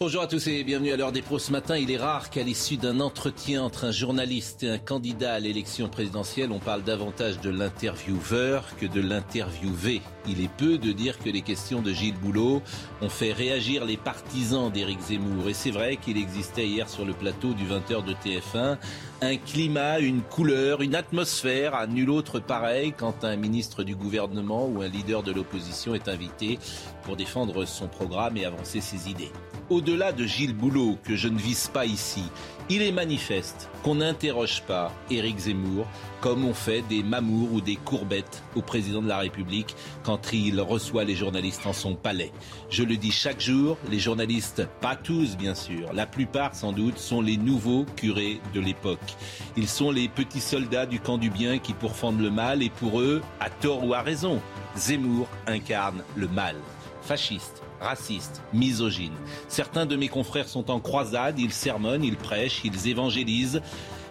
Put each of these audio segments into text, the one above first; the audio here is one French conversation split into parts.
Bonjour à tous et bienvenue à l'heure des pros ce matin. Il est rare qu'à l'issue d'un entretien entre un journaliste et un candidat à l'élection présidentielle, on parle davantage de l'intervieweur que de l'interviewé. Il est peu de dire que les questions de Gilles Boulot ont fait réagir les partisans d'Éric Zemmour. Et c'est vrai qu'il existait hier sur le plateau du 20h de TF1 un climat, une couleur, une atmosphère à nul autre pareil quand un ministre du gouvernement ou un leader de l'opposition est invité pour défendre son programme et avancer ses idées. Au-delà de Gilles Boulot, que je ne vise pas ici, il est manifeste qu'on n'interroge pas Éric Zemmour comme on fait des mamours ou des courbettes au président de la République quand il reçoit les journalistes en son palais. Je le dis chaque jour, les journalistes, pas tous bien sûr, la plupart sans doute, sont les nouveaux curés de l'époque. Ils sont les petits soldats du camp du bien qui pourfendent le mal et pour eux, à tort ou à raison, Zemmour incarne le mal. Fasciste, raciste, misogyne. Certains de mes confrères sont en croisade, ils sermonnent, ils prêchent, ils évangélisent.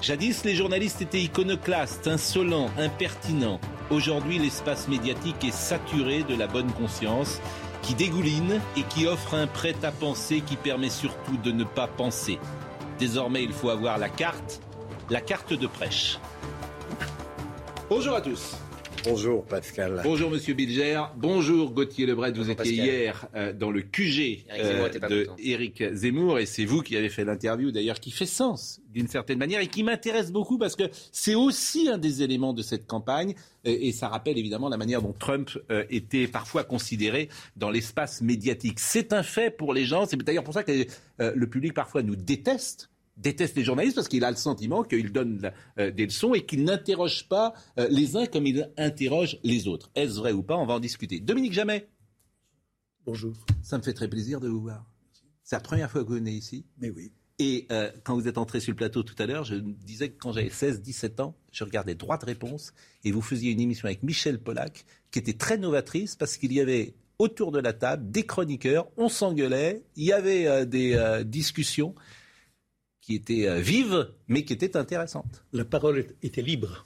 Jadis, les journalistes étaient iconoclastes, insolents, impertinents. Aujourd'hui, l'espace médiatique est saturé de la bonne conscience qui dégouline et qui offre un prêt-à-penser qui permet surtout de ne pas penser. Désormais, il faut avoir la carte, la carte de prêche. Bonjour à tous. Bonjour Pascal. Bonjour Monsieur Bilger. Bonjour Gauthier Lebret. Vous étiez hier euh, dans le QG euh, de Éric Zemmour et c'est vous qui avez fait l'interview d'ailleurs qui fait sens d'une certaine manière et qui m'intéresse beaucoup parce que c'est aussi un des éléments de cette campagne et, ça rappelle évidemment la manière dont Trump euh, était parfois considéré dans l'espace médiatique. C'est un fait pour les gens. C'est d'ailleurs pour ça que le public parfois nous déteste déteste les journalistes parce qu'il a le sentiment qu'ils donnent euh, des leçons et qu'ils n'interrogent pas euh, les uns comme ils interrogent les autres. Est-ce vrai ou pas? On va en discuter. Dominique Jamais. Bonjour. Ça me fait très plaisir de vous voir. C'est la première fois que vous venez ici. Mais oui. Et euh, quand vous êtes entré sur le plateau tout à l'heure, je disais que quand j'avais 16-17 ans, je regardais droit de réponse et vous faisiez une émission avec Michel Polac qui était très novatrice parce qu'il y avait autour de la table des chroniqueurs, on s'engueulait, il y avait des discussions qui était euh, vive, mais qui était intéressante. La parole était libre.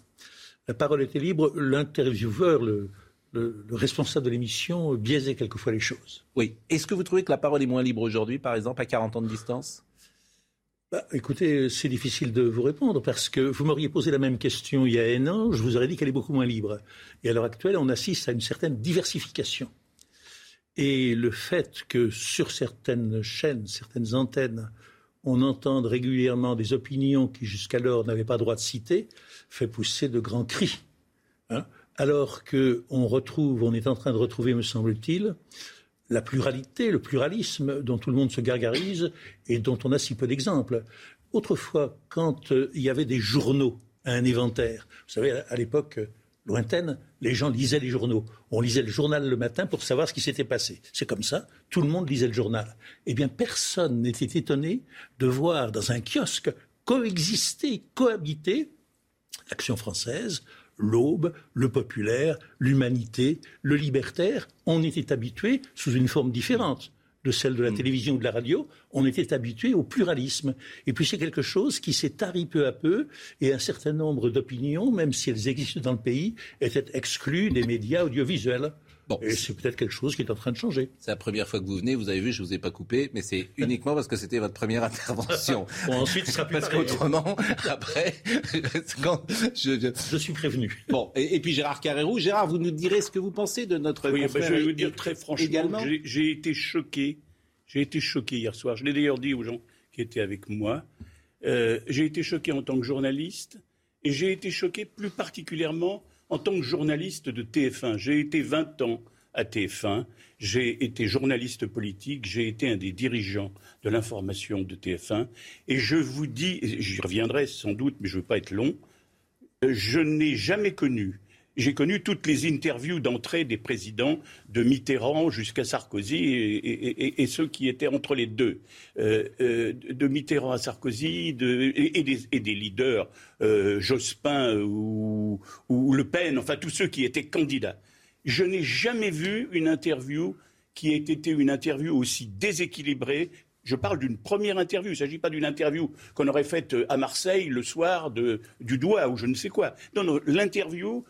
La parole était libre. L'intervieweur, le, responsable de l'émission, biaisait quelquefois les choses. Oui. Est-ce que vous trouvez que la parole est moins libre aujourd'hui, par exemple, à 40 ans de distance? Bah, écoutez, c'est difficile de vous répondre parce que vous m'auriez posé la même question il y a un an, je vous aurais dit qu'elle est beaucoup moins libre. Et à l'heure actuelle, on assiste à une certaine diversification. Et le fait que sur certaines chaînes, certaines antennes, on entend régulièrement des opinions qui jusqu'alors n'avaient pas droit de citer, fait pousser de grands cris. Hein. alors qu'on retrouve, on est en train de retrouver, me semble-t-il, la pluralité, le pluralisme dont tout le monde se gargarise et dont on a si peu d'exemples. Autrefois, quand euh, il y avait des journaux à un éventaire, vous savez, à l'époque, lointaine, les gens lisaient les journaux. On lisait le journal le matin pour savoir ce qui s'était passé. C'est comme ça, tout le monde lisait le journal. Eh bien, personne n'était étonné de voir dans un kiosque coexister, cohabiter l'action française, l'aube, le populaire, l'humanité, le libertaire. On était habitué sous une forme différente de celle de la mm. télévision ou de la radio, on était habitué au pluralisme. Et puis c'est quelque chose qui s'est tari peu à peu, et un certain nombre d'opinions, même si elles existent dans le pays, étaient exclues des médias audiovisuels. Et c'est peut-être quelque chose qui est en train de changer. C'est la première fois que vous venez. Vous avez vu, je ne vous ai pas coupé, mais c'est uniquement parce que c'était votre première intervention. ensuite, ce sera plus Parce qu'autrement, après, quand je, je... suis prévenu. Bon, et, puis Gérard Carrérou. Gérard, vous nous direz ce que vous pensez de notre oui, ben, je vais vous dire très franchement, j'ai été choqué. J'ai été choqué hier soir. Je l'ai d'ailleurs dit aux gens qui étaient avec moi. Euh, j'ai été choqué en tant que journaliste et j'ai été choqué plus particulièrement en tant que journaliste de TF1. J'ai été 20 ans à TF1, j'ai été journaliste politique, j'ai été un des dirigeants de l'information de TF1, et je vous dis, j'y reviendrai sans doute, mais je ne veux pas être long, je n'ai jamais connu, j'ai connu toutes les interviews d'entrée des présidents, de Mitterrand jusqu'à Sarkozy et, ceux qui étaient entre les deux, euh, euh, de Mitterrand à Sarkozy et, des, leaders, Jospin ou, ou Le Pen, enfin tous ceux qui étaient candidats. Je n'ai jamais vu une interview qui ait été une interview aussi déséquilibrée je parle d'une première interview. Il ne s'agit pas d'une interview qu'on aurait faite à Marseille le soir du doigt ou je ne sais quoi. Non, non, l'interview,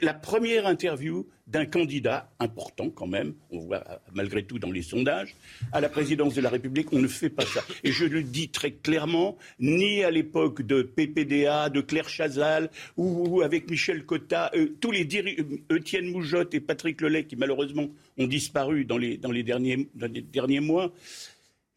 la première interview d'un candidat important quand même, on voit euh, malgré tout dans les sondages, à la présidence de la République, on ne fait pas ça. Et je le dis très clairement, ni à l'époque de PPDA, de Claire Chazal, ou, avec Michel Cotta, euh, tous les Étienne Moujotte et Patrick Lelay, qui malheureusement ont disparu dans les, dans les, derniers, dans les derniers mois,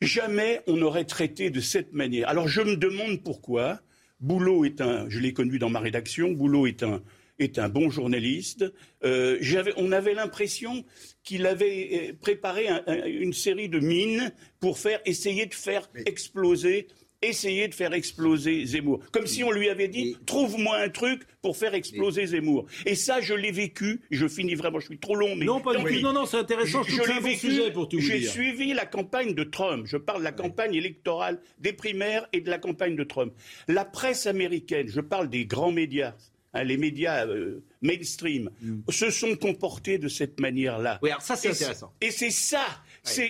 Jamais on n'aurait traité de cette manière. Alors je me demande pourquoi. Boulot est un, je l'ai connu dans ma rédaction, Boulot est un, est un bon journaliste. Euh, on avait l'impression qu'il avait euh, préparé une série de mines pour faire essayer de faire exploser essayer de faire exploser Zemmour. Comme si on lui avait dit trouve-moi un truc pour faire exploser Zemmour. Et ça, je l'ai vécu. Je finis vraiment, je suis trop long. Mais non, pas du tout. Non, non, c'est intéressant. Je, l'ai vécu. pour tout J'ai suivi la campagne de Trump. Je parle de la campagne électorale des primaires et de la campagne de Trump. La presse américaine, je parle des grands médias. Hein, les médias euh, mainstream mm. se sont comportés de cette manière-là. Oui, alors ça c'est intéressant. Et c'est ça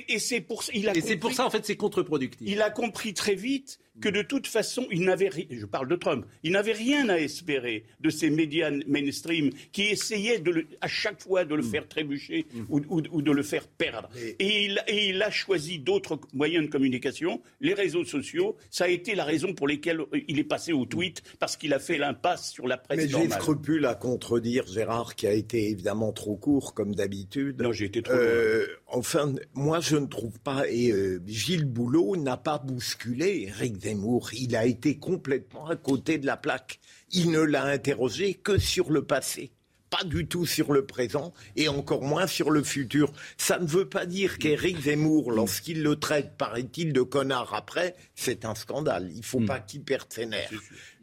et c'est pour, il a et c'est pour ça, en fait, c'est contre-productif. Il a compris très vite que de toute façon, il n'avait je parle de Trump, il n'avait rien à espérer de ces médias mainstream qui essayaient de à chaque fois de le mm. faire trébucher mm. ou, de le faire perdre. Et, il, et il a choisi d'autres moyens de communication, les réseaux sociaux. Ça a été la raison pour laquelle il est passé au tweet, parce qu'il a fait l'impasse sur la presse Mais j'ai scrupule à contredire Gérard, qui a été évidemment trop court, comme d'habitude. Non, j'ai été trop euh, Enfin, moi, je ne trouve pas. Et euh, Gilles Boulot n'a pas bousculé Eric Zemmour. Il a été complètement à côté de la plaque. Il ne l'a interrogé que sur le passé pas du tout sur le présent et encore moins sur le futur. Ça ne veut pas dire qu'Éric Zemmour, lorsqu'il le traite, paraît-il, de connard après, c'est un scandale. Il ne faut hmm. pas qu'il perde ses nerfs.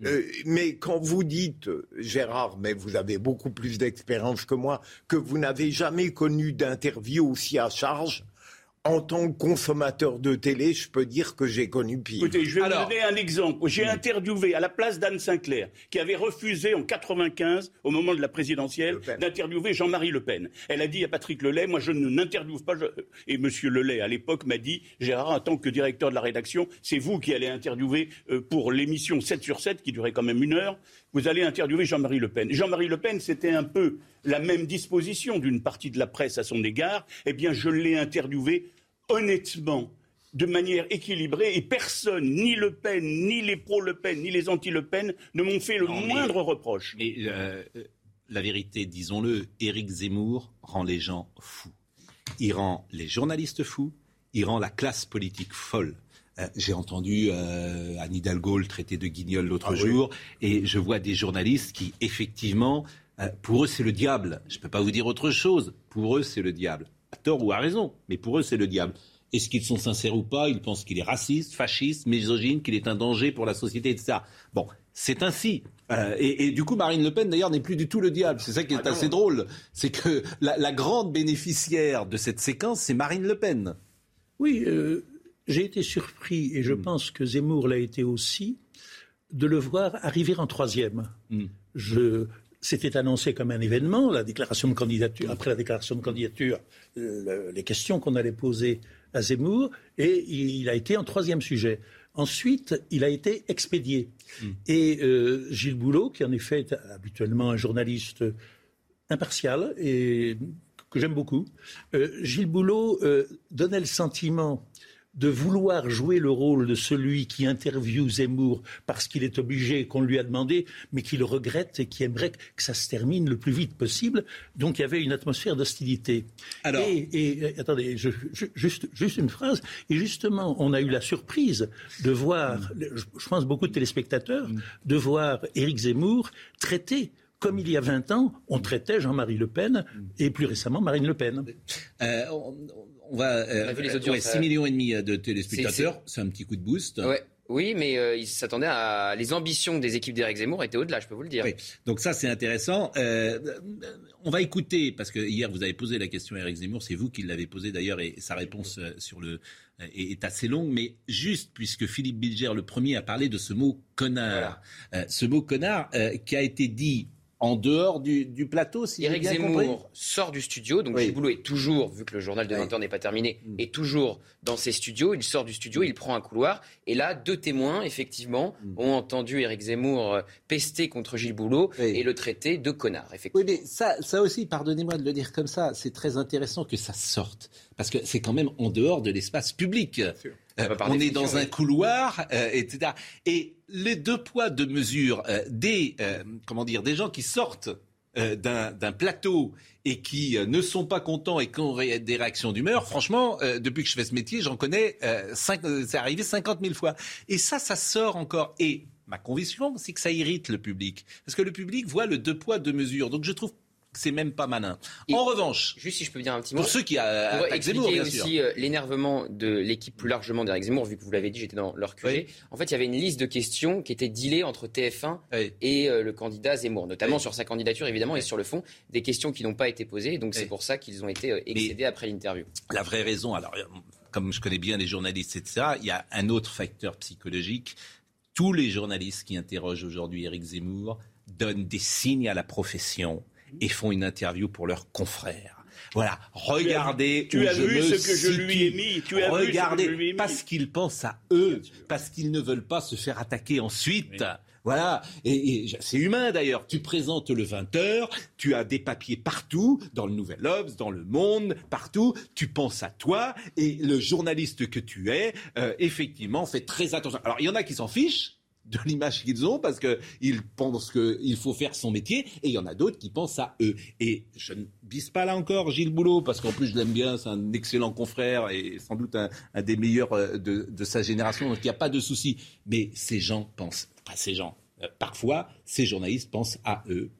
Euh, mais quand vous dites, Gérard, mais vous avez beaucoup plus d'expérience que moi, que vous n'avez jamais connu d'interview aussi à charge, en tant que consommateur de télé, je peux dire que j'ai connu pire. Écoutez, je vais vous donner un exemple. J'ai interviewé à la place d'Anne Sinclair, qui avait refusé en 95, au moment de la présidentielle, d'interviewer Jean-Marie Le Pen. Elle a dit à Patrick Lelay, moi je ne n'interviewe pas. Et M. Lelay, à l'époque, m'a dit, Gérard, en tant que directeur de la rédaction, c'est vous qui allez interviewer euh, pour l'émission 7 sur 7, qui durait quand même une heure, vous allez interviewer Jean-Marie Le Pen. Jean-Marie Le Pen, c'était un peu la même disposition d'une partie de la presse à son égard. Eh bien, je l'ai interviewé honnêtement, de manière équilibrée, et personne, ni Le Pen, ni les pro-Le Pen, ni les anti-Le Pen, ne m'ont fait le moindre reproche. Mais euh, la vérité, disons-le, Éric Zemmour rend les gens fous. Il rend les journalistes fous, il rend la classe politique folle. Euh, j'ai entendu euh, Anne Hidalgo le traiter de guignol l'autre ah jour, et je vois des journalistes qui, effectivement, euh, pour eux, c'est le diable. Je ne peux pas vous dire autre chose. Pour eux, c'est le diable à tort ou à raison, mais pour eux, c'est le diable. Est-ce qu'ils sont sincères ou pas? Ils pensent qu'il est raciste, fasciste, misogyne, qu'il est un danger pour la société, etc. Bon, c'est ainsi. Euh, et, du coup, Marine Le Pen, d'ailleurs, n'est plus du tout le diable. C'est ça qui est ah assez drôle. C'est que la, grande bénéficiaire de cette séquence, c'est Marine Le Pen. Oui, euh, j'ai été surpris, et je hmm. pense que Zemmour l'a été aussi, de le voir arriver en troisième. Hmm. Je, c'était annoncé comme un événement, la déclaration de candidature, après la déclaration de candidature, les questions qu'on allait poser à Zemmour, et il a été en troisième sujet. Ensuite, il a été expédié. Hmm. Et euh, Gilles Boulot, qui en effet est habituellement un journaliste impartial et que j'aime beaucoup, euh, Gilles Boulot euh, donnait le sentiment de vouloir jouer le rôle de celui qui interviewe Zemmour parce qu'il est obligé, qu'on lui a demandé, mais qu'il regrette et qui aimerait que ça se termine le plus vite possible. Donc il y avait une atmosphère d'hostilité. Alors... Et, euh, attendez, juste, juste une phrase. Et justement, on a eu la surprise de voir, je pense beaucoup de téléspectateurs, mm. de voir Éric Zemmour traiter comme il y a 20 ans, on traitait Jean-Marie Le Pen et plus récemment Marine Le Pen. Euh, on, va. Euh, 6 millions et demi de téléspectateurs, c'est un petit coup de boost. Oui, mais euh, ils s'attendaient à les ambitions des équipes d'Éric Zemmour étaient au-delà, je peux vous le dire. Oui. Donc ça, c'est intéressant. Euh, on va écouter parce que hier vous avez posé la question à Éric Zemmour, c'est vous qui l'avez posée d'ailleurs et sa réponse euh, sur le est, assez longue, mais juste puisque Philippe Bilger le premier a parlé de ce mot connard, ce mot connard qui a été dit en dehors du, plateau, si Éric Zemmour sort du studio, donc Gilles Boulot est toujours, vu que le journal de 20 n'est pas terminé, mm. est toujours dans ses studios. Il sort du studio, il prend un couloir, et là, deux témoins, effectivement, mm. ont entendu Éric Zemmour euh, pester contre Gilles Boulot et le traiter de connard. Effectivement. Oui, mais ça, ça aussi, pardonnez-moi de le dire comme ça, c'est très intéressant que ça sorte, parce que c'est quand même en dehors de l'espace public. On est dans un couloir, euh, etc. Et les deux poids, deux mesures euh, des, comment dire, des gens qui sortent d'un plateau et qui ne sont pas contents et qui ont des réactions d'humeur, franchement, depuis que je fais ce métier, j'en connais, c'est arrivé 50 000 fois. Et ça, ça sort encore. Et ma conviction, c'est que ça irrite le public. Parce que le public voit le deux poids, deux mesures. Donc je trouve c'est même pas malin. en revanche, juste si je peux dire un petit mot, pour ceux qui a Zemmour, bien aussi euh, l'énervement de l'équipe plus largement d'Éric Zemmour, vu que vous l'avez dit, j'étais dans leur QG. En fait, il y avait une liste de questions qui était dealée entre TF1 et euh, le candidat Zemmour, notamment sur sa candidature évidemment et sur le fond, des questions qui n'ont pas été posées. Donc c'est pour ça qu'ils ont été euh, excédés après l'interview. La vraie raison, alors comme je connais bien les journalistes, etc., il y a un autre facteur psychologique. Tous les journalistes qui interrogent aujourd'hui Éric Zemmour donnent des signes à la profession et font une interview pour leurs confrères. Voilà, regardez tu as, vu ce que je lui ai mis. Tu as regardez, vu ce que je lui ai mis. parce qu'ils pensent à eux, parce qu'ils ne veulent pas se faire attaquer ensuite. Voilà, et, c'est humain d'ailleurs. Tu présentes le 20h, tu as des papiers partout, dans le Nouvel Obs, dans le Monde, partout. Tu penses à toi et le journaliste que tu es, euh, effectivement, fait très attention. Alors il y en a qui s'en fichent de l'image qu'ils ont parce qu'ils pensent qu'il faut faire son métier et il y en a d'autres qui pensent à eux. Et je ne vise pas là encore Gilles Boulot parce qu'en plus je l'aime bien, c'est un excellent confrère et sans doute un, des meilleurs euh, de, sa génération, donc il n'y a pas de souci. Mais ces gens pensent, pas ces gens, euh, parfois ces journalistes pensent à eux.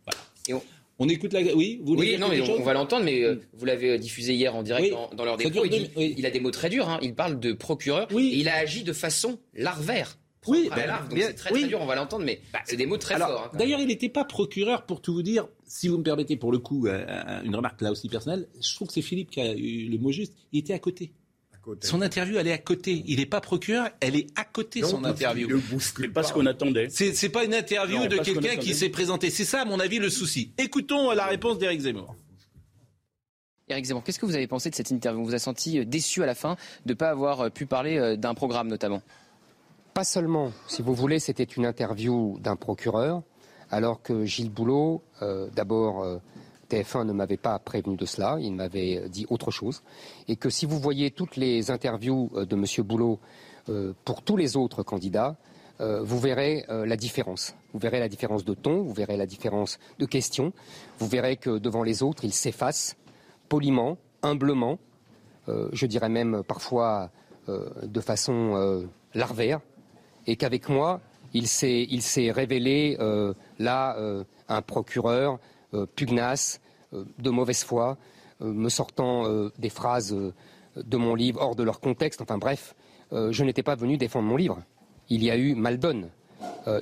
on... écoute la. Oui, vous Oui, non, mais on, va l'entendre, mais euh, vous l'avez diffusé hier en direct dans, leur dépôt. Il, a des mots très durs. Hein. Il parle de procureur. Et il a agi de façon larvaire. Oui, ben, donc c'est très, très dur, on va l'entendre, mais bah, c'est des mots très forts. Hein, d'ailleurs, il n'était pas procureur, pour tout vous dire, si vous me permettez pour le coup, euh, euh, une remarque là aussi personnelle, je trouve que c'est Philippe qui a eu le mot juste, il était à côté. Son interview, elle est à côté. Il n'est pas procureur, elle est à côté, son interview. C'est pas, ce qu'on attendait. C'est pas une interview de quelqu'un qui s'est présenté. C'est ça, à mon avis, le souci. Écoutons la réponse d'Éric Zemmour. Éric Zemmour, qu'est-ce que vous avez pensé de cette interview? On vous a senti euh, déçu à la fin de ne pas avoir pu parler d'un programme notamment? Pas seulement, si vous voulez, c'était une interview d'un procureur, alors que Gilles Boulot, euh, d'abord, euh, TF1 ne m'avait pas prévenu de cela, il m'avait dit autre chose, et que si vous voyez toutes les interviews euh, de M. Boulot pour tous les autres candidats, vous verrez la différence. Vous verrez la différence de ton, vous verrez la différence de questions, vous verrez que devant les autres, il s'efface poliment, humblement, je dirais même parfois de façon larvaire, et qu'avec moi, il s'est, révélé euh, là euh, un procureur euh, pugnace, de mauvaise foi, me sortant des phrases de mon livre hors de leur contexte. Enfin bref, je n'étais pas venu défendre mon livre. Il y a eu maldonne,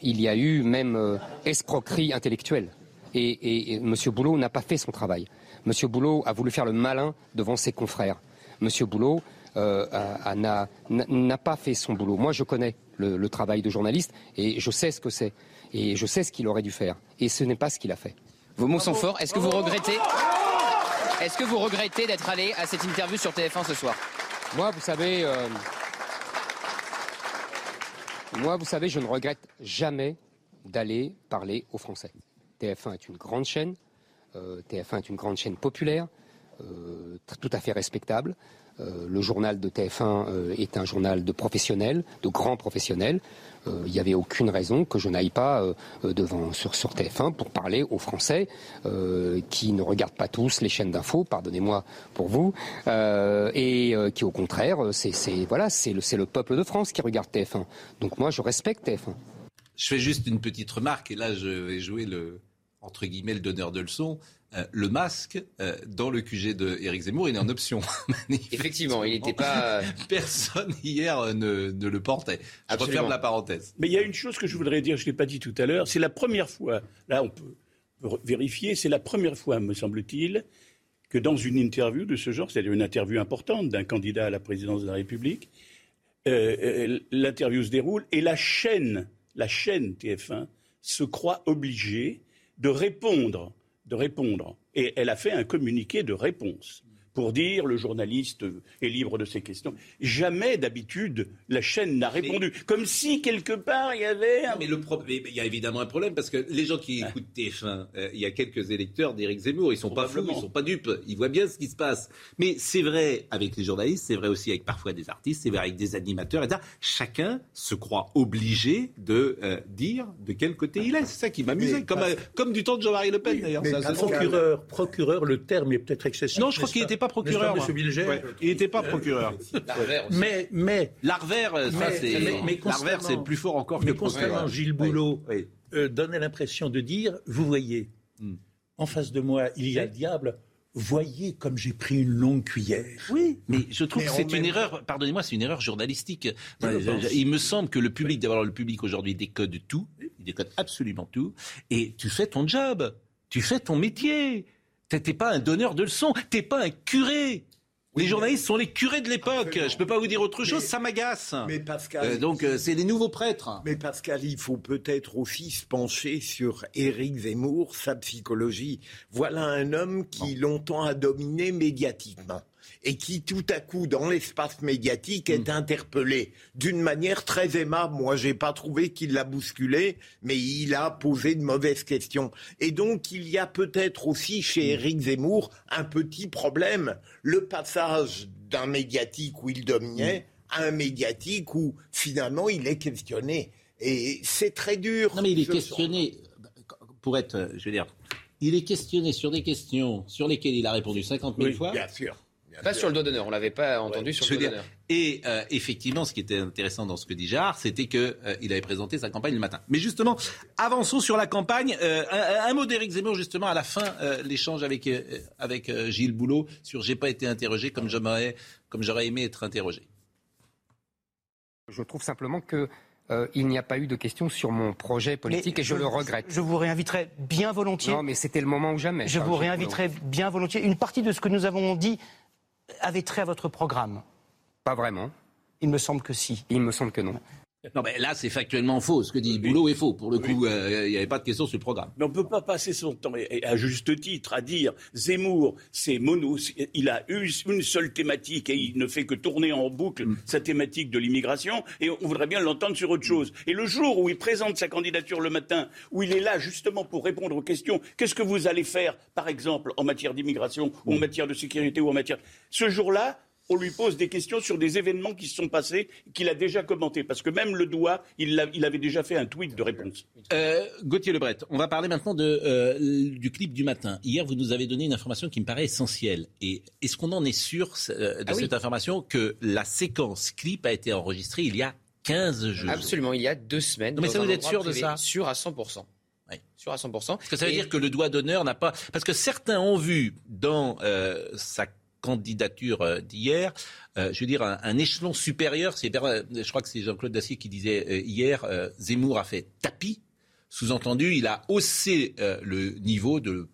il y a eu même escroquerie intellectuelle. Et, et, M. Boulot n'a pas fait son travail. M. Boulot a voulu faire le malin devant ses confrères. M. Boulot n'a pas fait son boulot. Moi, je connais le, travail de journaliste et je sais ce que c'est. Et je sais ce qu'il aurait dû faire. Et ce n'est pas ce qu'il a fait. Vos mots sont forts. Est-ce que vous regrettez Est-ce que vous regrettez d'être allé à cette interview sur TF1 ce soir? Moi, vous savez, euh, moi, vous savez, je ne regrette jamais d'aller parler aux Français. TF1 est une grande chaîne. Euh, TF1 est une grande chaîne populaire, euh, tout à fait respectable. Euh, le journal de TF1 euh, est un journal de professionnels, de grands professionnels. Euh, il n'y avait aucune raison que je n'aille pas devant sur, sur, TF1 pour parler aux Français qui ne regardent pas tous les chaînes d'infos, pardonnez-moi pour vous, et qui au contraire, c'est le peuple de France qui regarde TF1. Donc moi, je respecte TF1. Je fais juste une petite remarque, et là, je vais jouer le, entre guillemets, le donneur de leçons, euh, le masque euh, dans le QG de Éric Zemmour, il est en option. Effectivement, il n'était pas. Personne hier ne, le portait. Je referme la parenthèse. Mais il y a une chose que je voudrais dire, je ne l'ai pas dit tout à l'heure, c'est la première fois, là on peut, vérifier, c'est la première fois, me semble-t-il, que dans une interview de ce genre, c'est-à-dire une interview importante d'un candidat à la présidence de la République, euh, l'interview se déroule et la chaîne, la chaîne TF1 se croit obligée de répondre de répondre. Et elle a fait un communiqué de réponse pour dire le journaliste est libre de ses questions. Jamais d'habitude la chaîne n'a répondu. Comme si quelque part il y avait. mais le il y a évidemment un problème parce que les gens qui écoutent TF1, euh, il y a quelques électeurs d'Éric Zemmour, ils sont pas fous, ils sont pas dupes, ils voient bien ce qui se passe. Mais c'est vrai avec les journalistes, c'est vrai aussi avec parfois des artistes, c'est vrai avec des animateurs, etc. Chacun se croit obligé de euh, dire de quel côté il est. C'est ça qui m'amusait, comme, euh, comme du temps de Jean-Marie Le Pen d'ailleurs. Procureur, procureur, le terme est peut-être excessif. Non, je crois qu'il était pas procureur. Il n'était pas procureur. Mais, mais. L'Arvers, ça, c'est. L'Arvers, c'est plus fort encore que Mais constamment, Gilles Boulot euh, donnait l'impression de dire vous voyez, hmm. en face de moi, il y a le diable. Voyez comme j'ai pris une longue cuillère. Oui, mais je trouve que c'est une erreur. Pardonnez-moi, c'est une erreur journalistique. il me semble que le public, d'abord le public aujourd'hui décode tout, il décode absolument tout, et tu fais ton job, tu fais ton métier. T'es pas un donneur de leçons, t'es pas un curé. les journalistes sont les curés de l'époque. Je peux pas vous dire autre chose, ça m'agace. Mais Pascal, euh, donc euh, c'est les nouveaux prêtres. Mais Pascal, il faut peut-être aussi se pencher sur Éric Zemmour, sa psychologie. Voilà un homme qui longtemps a dominé médiatiquement et qui tout à coup dans l'espace médiatique est mm. interpellé d'une manière très aimable. Moi, j'ai pas trouvé qu'il l'a bousculé, mais il a posé de mauvaises questions. Et donc, il y a peut-être aussi chez mm. Éric Zemmour un petit problème. Le passage d'un médiatique où il dominait mm. à un médiatique où finalement il est questionné. Et c'est très dur. Non, mais il est questionné, pour être, je veux dire, il est questionné sur des questions sur lesquelles il a répondu 50 000 fois. Bien sûr pas sur le doigt d'honneur, on l'avait pas entendu sur le doigt d'honneur. Et euh, effectivement, ce qui était intéressant dans ce que dit Gérard, c'était qu'il euh, avait présenté sa campagne le matin. Mais justement, avançons sur la campagne. Euh, un, mot d'Éric Zemmour, justement, à la fin, l'échange avec, avec Gilles Boulot sur J'ai pas été interrogé comme j'aurais, comme j'aurais aimé être interrogé. Je trouve simplement que il n'y a pas eu de questions sur mon projet politique et je, le regrette. Je vous réinviterai bien volontiers. Non, mais c'était le moment ou jamais. Je vous réinviterai bien volontiers. Une partie de ce que nous avons dit avait trait à votre programme Pas vraiment. Il me semble que si. Il me semble que non. Non, mais là, c'est factuellement faux. Ce que dit Boulot est faux. Pour le coup, euh, il n'y avait pas de question sur le programme. Mais on ne peut pas passer son temps, et à juste titre, à dire Zemmour, c'est mono, il a eu une seule thématique et il ne fait que tourner en boucle mm. sa thématique de l'immigration, et on voudrait bien l'entendre sur autre chose. Et le jour où il présente sa candidature le matin, où il est là justement pour répondre aux questions, qu'est-ce que vous allez faire, par exemple, en matière d'immigration, ou en mm. matière de sécurité, ou en matière. Ce jour-là, on lui pose des questions sur des événements qui se sont passés, qu'il a déjà commentés. Parce que même le doigt, il, avait déjà fait un tweet de réponse. Euh, Gauthier Lebret, on va parler maintenant euh, du clip du matin. Hier, vous nous avez donné une information qui me paraît essentielle. Et est-ce qu'on en est sûr euh, de ah cette information que la séquence clip a été enregistrée il y a 15 jours? Absolument, il y a deux semaines. mais ça, vous êtes sûr de ça? Sûr à 100%. Oui. Sûr à 100%. Parce que ça veut dire que le doigt d'honneur n'a pas. Parce que certains ont vu dans sa candidature euh, d'hier, euh, je veux dire, un, échelon supérieur. Euh, je crois que c'est Jean-Claude Dacier qui disait hier, Zemmour a fait tapis. Sous-entendu, il a haussé le niveau de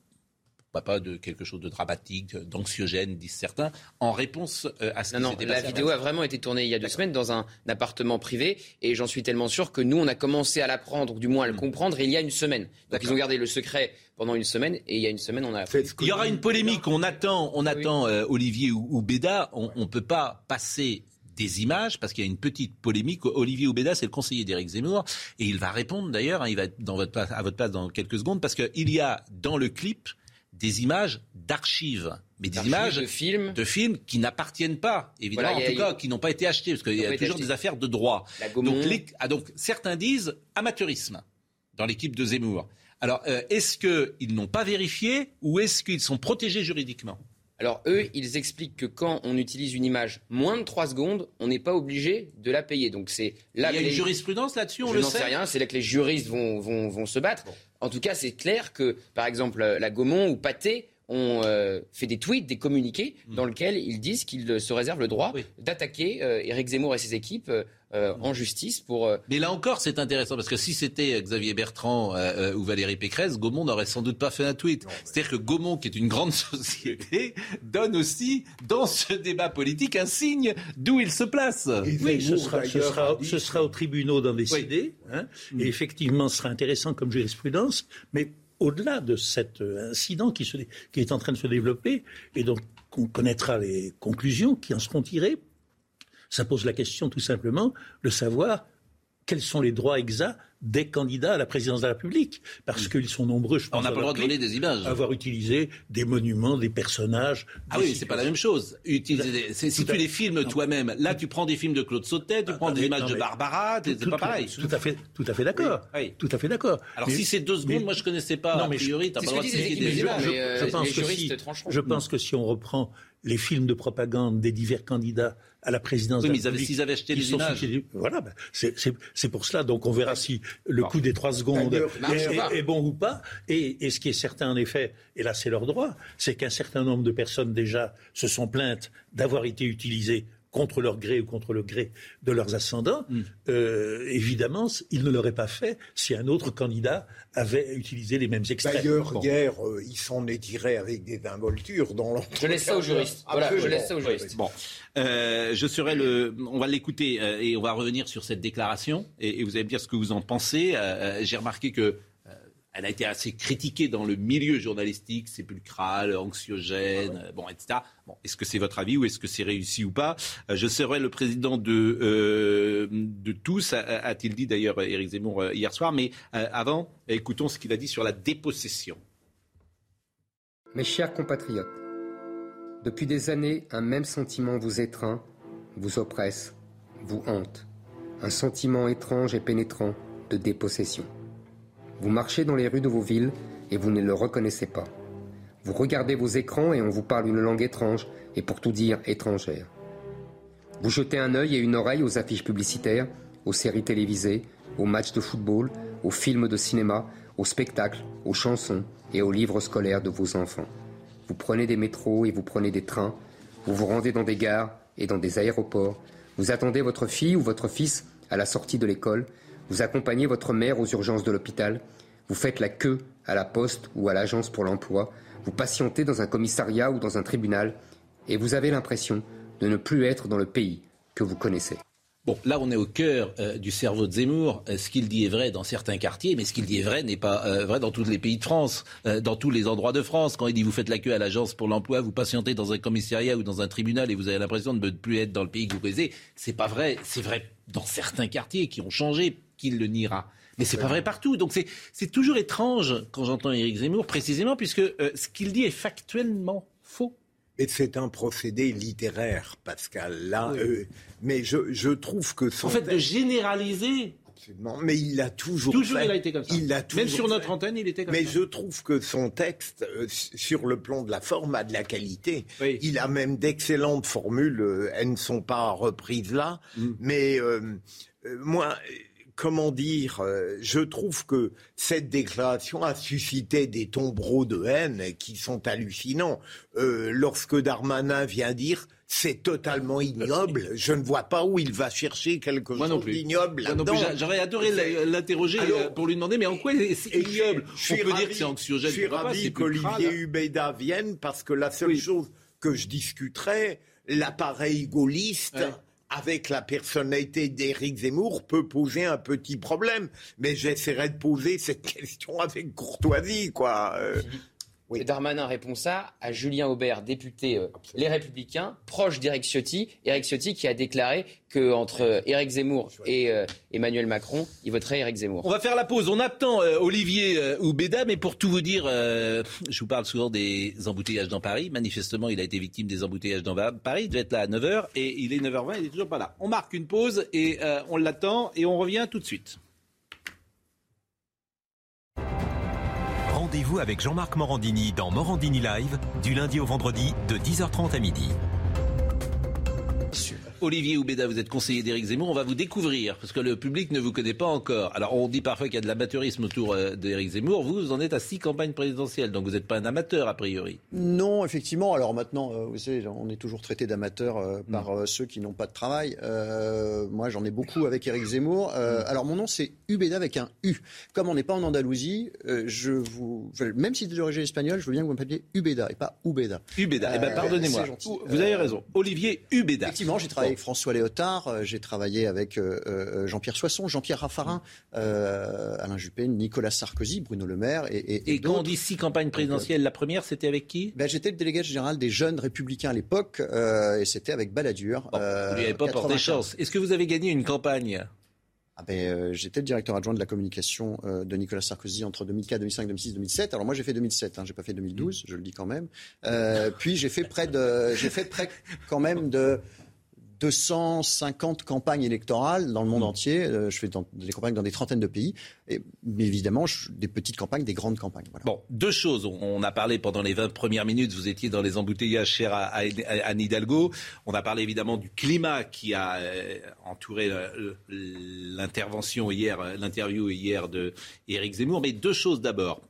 pas de quelque chose de dramatique, d'anxiogène, disent certains, en réponse euh, à ce non, qui non, La vidéo a vraiment été tournée il y a deux semaines dans un appartement privé et j'en suis tellement sûr que nous, on a commencé à l'apprendre, ou du moins à le hmm. comprendre, il y a une semaine. Donc ils ont gardé le secret pendant une semaine et il y a une semaine, on a fait. Il y aura une polémique. On attend, on attend euh, Olivier ou, Béda. On ne peut pas passer des images, parce qu'il y a une petite polémique. Olivier Oubeda, c'est le conseiller d'Éric Zemmour, et il va répondre d'ailleurs, hein, il va être dans votre à votre place dans quelques secondes, parce qu'il y a dans le clip des images d'archives, mais des images de films, de films qui n'appartiennent pas, évidemment, en tout cas, qui n'ont pas été achetés, parce qu'il y a toujours des affaires de droit. Donc, ah, donc, certains disent amateurisme dans l'équipe de Zemmour. Alors, euh, est-ce qu'ils n'ont pas vérifié ou est-ce qu'ils sont protégés juridiquement? Alors eux, ils expliquent que quand on utilise une image moins de 3 secondes, on n'est pas obligé de la payer. Donc c'est là. Il y a une jurisprudence là-dessus, on Je le sait. sais rien. C'est là que les juristes vont, vont, vont se battre. En tout cas, c'est clair que, par exemple, la Gaumont ou Pâté ont euh, fait des tweets, des communiqués, mm. dans lesquels ils disent qu'ils se réservent le droit d'attaquer euh, Éric Zemmour et ses équipes euh, en justice pour. Mais là encore, c'est intéressant parce que si c'était Xavier Bertrand ou Valérie Pécresse, Gaumont n'aurait sans doute pas fait un tweet. C'est-à-dire que Gaumont, qui est une grande société, donne aussi dans ce débat politique un signe d'où il se place. oui, ce sera, ce, sera, ce sera, aux tribunaux d'en décider. Hein, mm. Et effectivement, ce sera intéressant comme jurisprudence, mais au-delà de cet euh, incident qui, est en train de se développer, et donc on connaîtra les conclusions qui en seront tirées, ça pose la question tout simplement de savoir quels sont les droits exacts des candidats à la présidence de la République, parce qu'ils sont nombreux, je pense. On n'a pas le droit de donner des images. Avoir utilisé des monuments, des personnages. Ah oui, c'est pas la même chose. Utiliser si tu les filmes toi-même, là tu prends des films de Claude Sautet, tu prends des images de Barbara, c'est pas pareil. Tout à fait, tout à fait d'accord. Tout à fait d'accord. Alors si c'est deux secondes, moi je connaissais pas. Non, a priori, t'as pas le droit de des images. Je pense que si on reprend les films de propagande des divers candidats à la présidence oui, de la S'ils avaient acheté les images. Voilà, ben, c'est pour cela. Donc on verra si le coup des trois secondes est, bon ou pas. Et, et, ce qui est certain en effet, et là c'est leur droit, c'est qu'un certain nombre de personnes déjà se sont plaintes d'avoir été utilisées contre leur gré ou contre le gré de leurs ascendants, mm. euh, évidemment, ils ne l'auraient pas fait si un autre candidat avait utilisé les mêmes extraits. D'ailleurs, hier, euh, il s'en est tiré avec des involtures dans l'entretien. Je laisse ça aux juristes. Voilà, je laisse ça aux juristes. Bon, euh, je serai le. On va l'écouter et on va revenir sur cette déclaration et, et, vous allez me dire ce que vous en pensez. J'ai remarqué que elle a été assez critiquée dans le milieu journalistique, sépulcrale, anxiogène, ah bon, etc. Bon, est-ce que c'est votre avis ou est-ce que c'est réussi ou pas? Euh, Je serai le président de, euh, de tous, a-t-il dit d'ailleurs Éric Zemmour euh, hier soir. Mais avant, écoutons ce qu'il a dit sur la dépossession. Mes chers compatriotes, depuis des années, un même sentiment vous étreint, vous oppresse, vous hante. Un sentiment étrange et pénétrant de dépossession. Vous marchez dans les rues de vos villes et vous ne le reconnaissez pas. Vous regardez vos écrans et on vous parle une langue étrange et pour tout dire étrangère. Vous jetez un œil et une oreille aux affiches publicitaires, aux séries télévisées, aux matchs de football, aux films de cinéma, aux spectacles, aux chansons et aux livres scolaires de vos enfants. Vous prenez des métros et vous prenez des trains, vous vous rendez dans des gares et dans des aéroports, vous attendez votre fille ou votre fils à la sortie de l'école vous accompagnez votre mère aux urgences de l'hôpital, vous faites la queue à la poste ou à l'agence pour l'emploi, vous patientez dans un commissariat ou dans un tribunal, et vous avez l'impression de ne plus être dans le pays que vous connaissez. Bon, là, on est au cœur euh, du cerveau de Zemmour. Euh, ce qu'il dit est vrai dans certains quartiers, mais ce qu'il dit est vrai n'est pas euh, vrai dans tous les pays de France, dans tous les endroits de France. Quand il dit vous faites la queue à l'agence pour l'emploi, vous patientez dans un commissariat ou dans un tribunal et vous avez l'impression de ne plus être dans le pays que vous connaissez, c'est pas vrai. C'est vrai dans certains quartiers qui ont changé qu'il le niera. Mais c'est pas vrai partout. Donc c'est toujours étrange quand j'entends Éric Zemmour, précisément, puisque euh, ce qu'il dit est factuellement faux. Et c'est un procédé littéraire, Pascal. Là, euh, mais je, je, trouve que son en fait de généraliser. Absolument. Mais il a toujours. Toujours, fait. il a été comme ça. Il a Même sur notre antenne, il était comme mais ça. Mais je trouve que son texte, euh, sur le plan de la forme, a de la qualité. Il a même d'excellentes formules. elles ne sont pas reprises là, mm. mais moi comment dire, euh, je trouve que cette déclaration a suscité des tombereaux de haine qui sont hallucinants. Euh, lorsque Darmanin vient dire c'est totalement ignoble. Je ne vois pas où il va chercher quelque chose d'ignoble là-dedans. J'aurais adoré l'interroger euh, pour lui demander, mais en quoi c'est ignoble? On peut dire que c'est anxiogène. Je suis ravi qu'Olivier Hubeda vienne parce que la seule chose que je discuterais, l'appareil gaulliste avec la personnalité d'Éric Zemmour peut poser un petit problème. Mais j'essaierai de poser cette question avec courtoisie, quoi. Euh, oui. Darmanin répond ça à Julien Aubert, député euh, Les Républicains, proche d'Éric Ciotti. Éric Ciotti qui a déclaré qu'entre Éric Zemmour et euh, Emmanuel Macron, il voterait Éric Zemmour. On va faire la pause. On attend euh, Olivier Oubeda, mais pour tout vous dire, je vous parle souvent des embouteillages dans Paris. Manifestement, il a été victime des embouteillages dans Paris. Il devait être là à 9h et il est 9h20, il n'est toujours pas là. On marque une pause et on l'attend et on revient tout de suite. Rendez-vous avec Jean-Marc Morandini dans Morandini Live du lundi au vendredi de 10h30 à midi. Olivier Oubeda, vous êtes conseiller d'Éric Zemmour. On va vous découvrir parce que le public ne vous connaît pas encore. Alors, on dit parfois qu'il y a de l'amateurisme autour euh, d'Éric Zemmour. Vous, vous en êtes à six campagnes présidentielles, donc vous n'êtes pas un amateur a priori. Non, effectivement. Alors maintenant, euh, vous savez, on est toujours traité d'amateur euh, par mm. ceux qui n'ont pas de travail. moi, j'en ai beaucoup avec Éric Zemmour. Mm. Alors, mon nom, c'est Ubeda avec un U. Comme on n'est pas en Andalousie, je vous, même si c'est d'origine espagnole, je veux bien que vous m'appeliez Ubeda et pas Ubeda. Ubeda. eh ben, pardonnez-moi. Vous avez raison. Olivier Ubeda. Effectivement, j'ai travaillé avec François Léotard, euh, j'ai travaillé avec euh, euh, Jean-Pierre Soisson, Jean-Pierre Raffarin, Alain Juppé, Nicolas Sarkozy, Bruno Le Maire et, et, quand on dit six campagnes présidentielles, la première c'était avec qui? Ben, J'étais le délégué général des jeunes républicains à l'époque et c'était avec Balladur. vous n'avez pas porté chance. Est-ce que vous avez gagné une campagne? Ah ben, J'étais le directeur adjoint de la communication de Nicolas Sarkozy entre 2004, 2005, 2006, 2007. Alors moi j'ai fait 2007, hein, j'ai pas fait 2012, je le dis quand même. puis j'ai fait près de, j'ai fait près quand même de 250 campagnes électorales dans le monde mm. entier. Euh, je fais des campagnes dans des trentaines de pays. Et, mais évidemment, des petites campagnes, des grandes campagnes. Bon, deux choses. On a parlé pendant les 20 premières minutes, vous étiez dans les embouteillages chers à, Anne Hidalgo. On a parlé évidemment du climat qui a euh, entouré euh, l'intervention hier, l'interview hier de Éric Zemmour. Mais deux choses d'abord.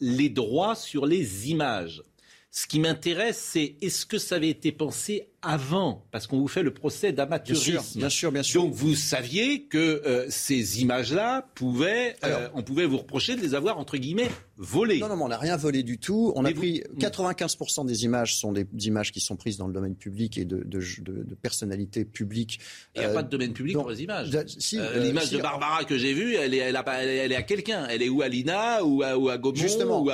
les droits sur les images. Ce qui m'intéresse, c'est est-ce que ça avait été pensé avant, parce qu'on vous fait le procès d'amateurisme. Bien sûr, bien sûr, Donc vous saviez que euh, ces images-là pouvaient, euh, on pouvait vous reprocher de les avoir entre guillemets volées. Non, non, on n'a rien volé du tout. On a pris 95% des images sont des images qui sont prises dans le domaine public et de, de, de, personnalités publiques. Il n'y a pas de domaine public pour les images. Euh, l'image de Barbara que j'ai vue, elle est, elle, a, elle est à quelqu'un. Elle est où à Lina ou à, ou à Gaumont Justement.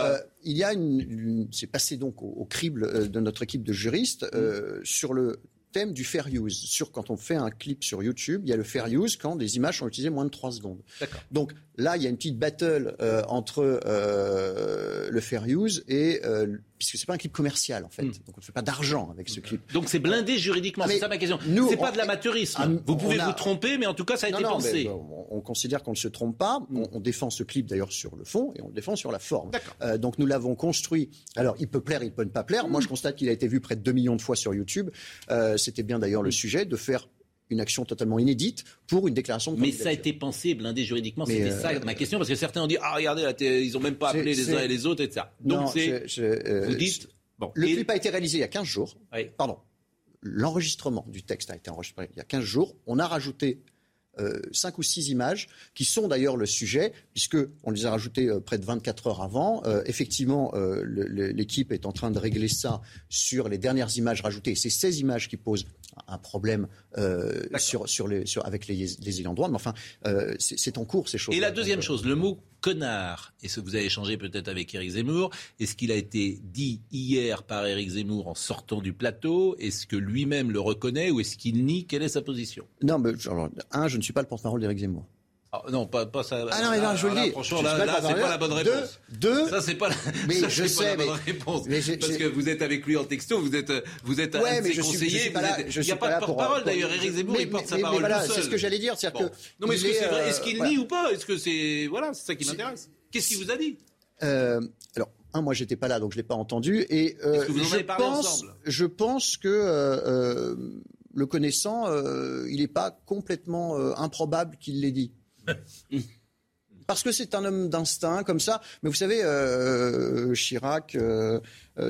Il y a une, c'est passé donc au, crible de notre équipe de juristes mm. sur le le thème du fair use. Sur, quand on fait un clip sur YouTube, il y a le fair use quand des images sont utilisées moins de 3 secondes. Donc là, il y a une petite battle euh, entre euh, le fair use et euh, puisque c'est pas un clip commercial en fait, hmm. donc on ne fait pas d'argent avec ce clip. Donc c'est blindé juridiquement, c'est ça ma question. C'est pas de l'amateurisme. Vous pouvez vous tromper, mais en tout cas ça a été pensé. on, considère qu'on ne se trompe pas. Hmm. On, défend ce clip d'ailleurs sur le fond et on le défend sur la forme. Euh, donc nous l'avons construit. Alors il peut plaire, il peut ne pas plaire. Moi je constate qu'il a été vu près de 2 millions de fois sur YouTube. Euh, c'était bien d'ailleurs le hmm. sujet de faire une action totalement inédite pour une déclaration de Mais ça a été pensé, blindé juridiquement, c'était ça euh, ma question, parce que certains ont dit Ah, regardez, ils n'ont même pas appelé les uns et les autres, etc. Donc, c'est. Euh, vous dites. Bon, le clip a été réalisé il y a 15 jours. Pardon. L'enregistrement du texte a été enregistré il y a 15 jours. On a rajouté euh, cinq ou six images qui sont d'ailleurs le sujet, puisque on les a rajoutées près de 24 heures avant. effectivement, l'équipe est en train de régler ça sur les dernières images rajoutées. C'est ces images qui posent un problème euh, sur, sur les, sur, avec les, les ayants droit, mais enfin, euh, c'est en cours ces choses. Et la deuxième chose, le mot connard, et ce que vous avez échangé peut-être avec Éric Zemmour, est-ce qu'il a été dit hier par Éric Zemmour en sortant du plateau? Est-ce que lui-même le reconnaît ou est-ce qu'il nie? Quelle est sa position? Non, mais, un, je ne suis pas le porte-parole d'Éric Zemmour. Ah, non, pas, pas ça. Ah non, mais non, je le dis. Franchement, là, là c'est pas la bonne réponse. Deux, ça, c'est pas la, mais ça, je sais, pas la bonne réponse. Mais parce que vous êtes avec lui en texto, vous êtes, vous êtes ouais, un de ses conseillers. il n'y a pas de porte-parole, d'ailleurs. Éric Zemmour, il porte sa parole voilà, tout seul. C'est ce que j'allais dire. Non, mais est-ce que c'est vrai Est-ce qu'il nie ou pas? Est-ce que c'est. Voilà, c'est ça qui m'intéresse. Qu'est-ce qu'il vous a dit? Euh, Alors, un, moi, j'étais pas là, donc je l'ai pas entendu. Et euh, vous parlé ensemble? je pense que euh, le connaissant, il n'est pas complètement improbable qu'il l'ait dit. Parce que c'est un homme d'instinct comme ça. Mais vous savez, euh, Chirac, euh,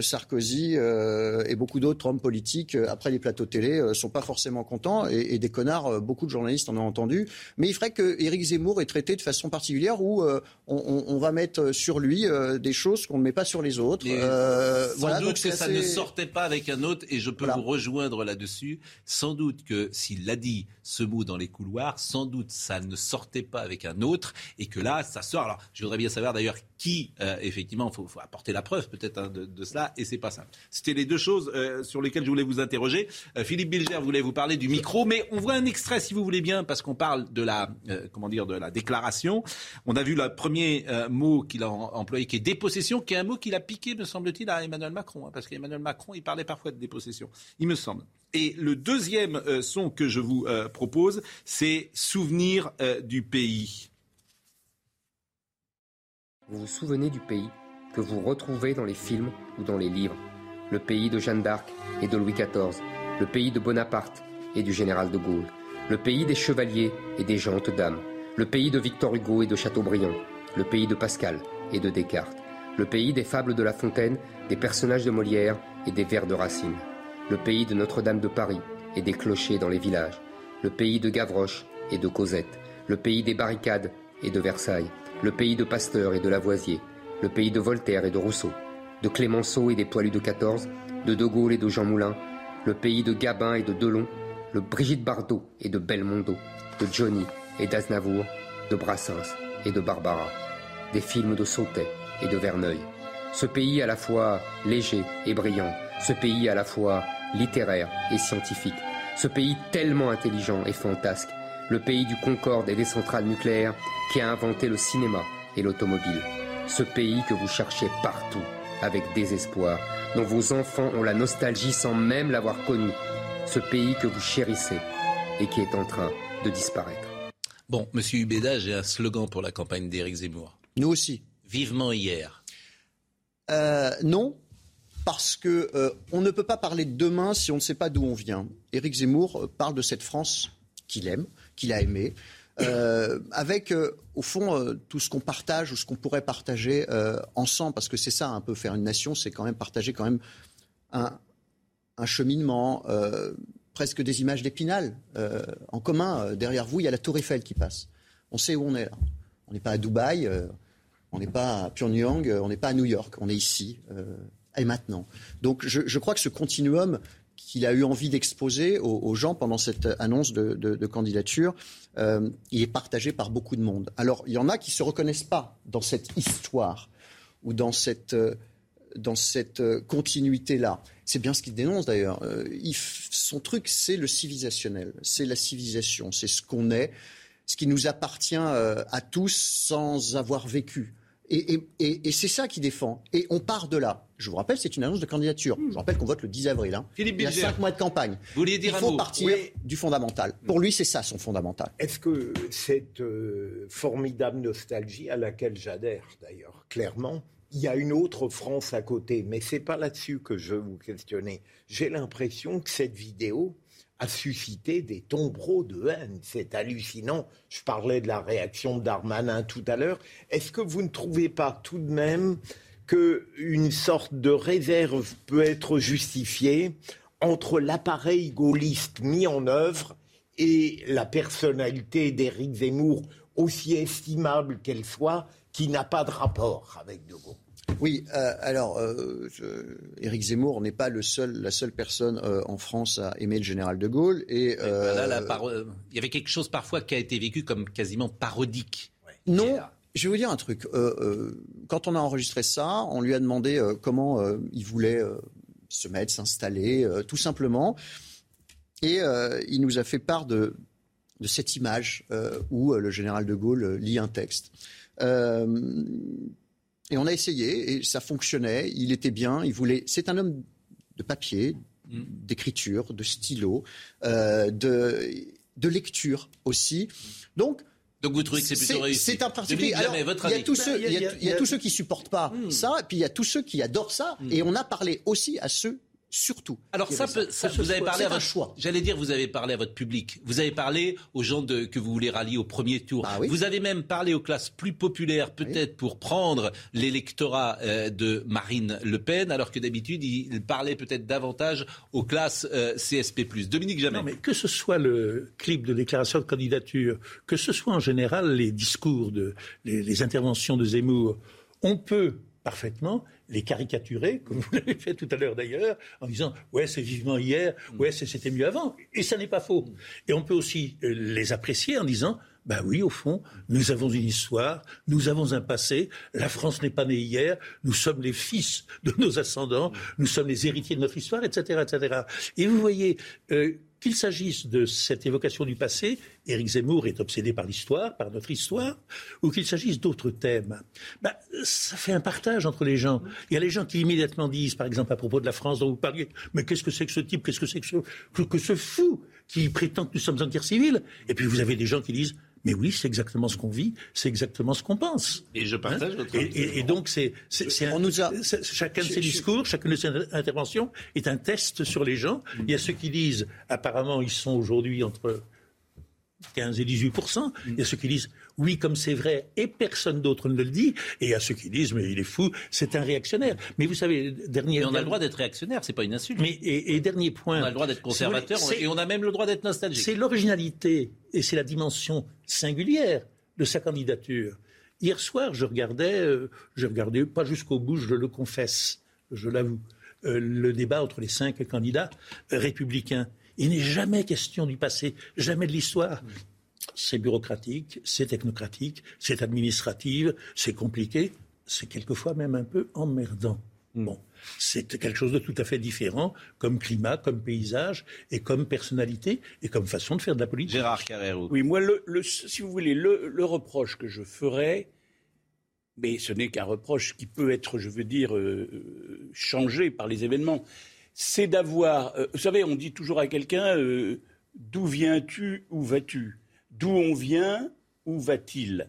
Sarkozy euh, et beaucoup d'autres hommes politiques, euh, après les plateaux télé, sont pas forcément contents. Et, des connards, beaucoup de journalistes en ont entendu. Mais il ferait que Éric Zemmour est traité de façon particulière où on, va mettre sur lui des choses qu'on ne met pas sur les autres. sans voilà, doute que ça ne sortait pas avec un autre, et je peux vous rejoindre là-dessus. Sans doute que s'il l'a dit, ce mot dans les couloirs, sans doute ça ne sortait pas avec un autre, et que là, ça sort. Alors, je voudrais bien savoir d'ailleurs qui, effectivement, il faut, apporter la preuve peut-être hein, de, de cela et c'est pas ça. C'était les deux choses euh, sur lesquelles je voulais vous interroger. Euh, Philippe Bilger voulait vous parler du micro, mais on voit un extrait si vous voulez bien, parce qu'on parle de la, euh, comment dire, de la déclaration. On a vu le premier mot qu'il a employé, qui est dépossession, qui est un mot qu'il a piqué, me semble-t-il, à Emmanuel Macron, hein, parce qu'Emmanuel Macron, il parlait parfois de dépossession, il me semble. Et le deuxième son que je vous propose, c'est Souvenir du pays. Vous vous souvenez du pays que vous retrouvez dans les films ou dans les livres. Le pays de Jeanne d'Arc et de Louis XIV, le pays de Bonaparte et du général de Gaulle, le pays des chevaliers et des gentes dames, le pays de Victor Hugo et de Chateaubriand, le pays de Pascal et de Descartes, le pays des fables de La Fontaine, des personnages de Molière et des vers de Racine, le pays de Notre-Dame de Paris et des clochers dans les villages, le pays de Gavroche et de Cosette, le pays des barricades et de Versailles, le pays de Pasteur et de Lavoisier, le pays de Voltaire et de Rousseau, de Clémenceau et des poilus de 14, de De Gaulle et de Jean Moulin, le pays de Gabin et de Delon, le Brigitte Bardot et de Belmondo, de Johnny et d'Aznavour, de Brassens et de Barbara, des films de Sautet et de Verneuil. Ce pays à la fois léger et brillant, ce pays à la fois littéraire et scientifique, ce pays tellement intelligent et fantasque, le pays du Concorde et des centrales nucléaires qui a inventé le cinéma et l'automobile, ce pays que vous cherchez partout avec désespoir, dont vos enfants ont la nostalgie sans même l'avoir connu, ce pays que vous chérissez et qui est en train de disparaître. Bon, Monsieur Hubeda, j'ai un slogan pour la campagne d'Éric Zemmour. Nous aussi. Vivement hier. Euh, non, parce que euh, on ne peut pas parler de demain si on ne sait pas d'où on vient. Éric Zemmour euh, parle de cette France qu'il aime, qu'il a aimée, avec au fond tout ce qu'on partage ou ce qu'on pourrait partager ensemble, parce que c'est ça un peu faire une nation, c'est quand même partager quand même un, cheminement, presque des images d'Épinal en commun. derrière vous, il y a la Tour Eiffel qui passe. On sait où on est là. On n'est pas à Dubaï. On n'est pas à Pyongyang, on n'est pas à New York, on est ici euh, et maintenant. Donc je, crois que ce continuum qu'il a eu envie d'exposer aux, gens pendant cette annonce de, candidature, euh, il est partagé par beaucoup de monde. Alors il y en a qui ne se reconnaissent pas dans cette histoire ou dans cette, euh, dans cette continuité-là. C'est bien ce qu'il dénonce d'ailleurs. son truc, c'est le civilisationnel, c'est la civilisation, c'est ce qu'on est, ce qui nous appartient à tous sans avoir vécu. Et, c'est ça qui défend. Et on part de là. Je vous rappelle, c'est une annonce de candidature. Je vous rappelle qu'on vote le 10 avril. Hein. Philippe Il y a cinq mois de campagne. Vous dire Il faut partir du fondamental. Pour lui, c'est ça son fondamental. Est-ce que cette euh, formidable nostalgie, à laquelle j'adhère d'ailleurs clairement, il y a une autre France à côté, mais c'est pas là-dessus que je veux vous questionner. J'ai l'impression que cette vidéo, a suscité des tombereaux de haine. C'est hallucinant. Je parlais de la réaction de Darmanin tout à l'heure. Est-ce que vous ne trouvez pas tout de même qu'une sorte de réserve peut être justifiée entre l'appareil gaulliste mis en œuvre et la personnalité d'Éric Zemmour, aussi estimable qu'elle soit, qui n'a pas de rapport avec De Gaulle oui, euh, alors, euh, Éric Zemmour n'est pas le seul, la seule personne euh, en France à aimer le général de Gaulle. Et, il y avait quelque chose parfois qui a été vécu comme quasiment parodique. Non, je vais vous dire un truc. quand on a enregistré ça, on lui a demandé comment il voulait se mettre, s'installer, tout simplement. Et il nous a fait part de, de cette image où le général de Gaulle lit un texte. Et on a essayé et ça fonctionnait. Il était bien. Il voulait. C'est un homme de papier, mm. d'écriture, de stylo, euh, de, de lecture aussi. Donc. Donc vous trouvez que c'est plutôt réussi C'est un principe. il y a tous ceux, il y a, tous ceux qui supportent pas mm. ça, et puis il y a tous ceux qui adorent ça. Mm. Et on a parlé aussi à ceux surtout. Alors ça, ça, vous avez parlé à votre choix. J'allais dire, vous avez parlé à votre public. Vous avez parlé aux gens de, que vous voulez rallier au premier tour. Ah vous avez même parlé aux classes plus populaires, peut-être pour prendre l'électorat euh, de Marine Le Pen, alors que d'habitude il parlait peut-être davantage aux classes euh, CSP+. Dominique Jamais. Non, mais que ce soit le clip de déclaration de candidature, que ce soit en général les discours de les interventions de Zemmour, on peut parfaitement les caricaturer, comme vous l'avez fait tout à l'heure d'ailleurs, en disant ouais c'est vivement hier, ouais c'était mieux avant, et ça n'est pas faux. Et on peut aussi euh, les apprécier en disant ben oui, au fond, nous avons une histoire, nous avons un passé. La France n'est pas née hier. Nous sommes les fils de nos ascendants. Nous sommes les héritiers de notre histoire, etc., etc. Et vous voyez, euh, qu'il s'agisse de cette évocation du passé, Éric Zemmour est obsédé par l'histoire, par notre histoire, ou qu'il s'agisse d'autres thèmes, ben, ça fait un partage entre les gens. Il y a les gens qui immédiatement disent, par exemple à propos de la France dont vous parliez, mais qu'est-ce que c'est que ce type, qu'est-ce que c'est que ce, que, ce fou qui prétend que nous sommes en guerre civile Et puis vous avez des gens qui disent, Mais oui, c'est exactement ce qu'on vit, c'est exactement ce qu'on pense. Et je partage votre et, et, et, donc, c'est, on nous a, chacun de ses discours, chacune de ses interventions est un test sur les gens. Il y a ceux qui disent, apparemment, ils sont aujourd'hui entre 15 et 18% Il y a ceux qui disent oui, comme c'est vrai, et personne d'autre ne le dit. Et a ceux qui disent mais il est fou, c'est un réactionnaire. Mais vous savez, dernier. Mais on a le droit d'être réactionnaire, c'est pas une insulte. Mais et, dernier point. On a le droit d'être conservateur et on a même le droit d'être nostalgique. C'est l'originalité et c'est la dimension singulière de sa candidature. Hier soir, je regardais, euh, je regardais pas jusqu'au bout, je le confesse, je l'avoue, euh, le débat entre les cinq candidats républicains. Il n'est jamais question du passé, jamais de l'histoire. C'est bureaucratique, c'est technocratique, c'est administratif, c'est compliqué, c'est quelquefois même un peu emmerdant. Bon, c'est quelque chose de tout à fait différent comme climat, comme paysage et comme personnalité et comme façon de faire de la politique. Gérard Carrero. Oui, moi, le, si vous voulez, le, reproche que je ferais, mais ce n'est qu'un reproche qui peut être, je veux dire, euh, euh, changé par les événements c'est d'avoir. Euh, vous savez, on dit toujours à quelqu'un euh, d'où viens-tu, où vas-tu? D'où on vient, où va-t-il?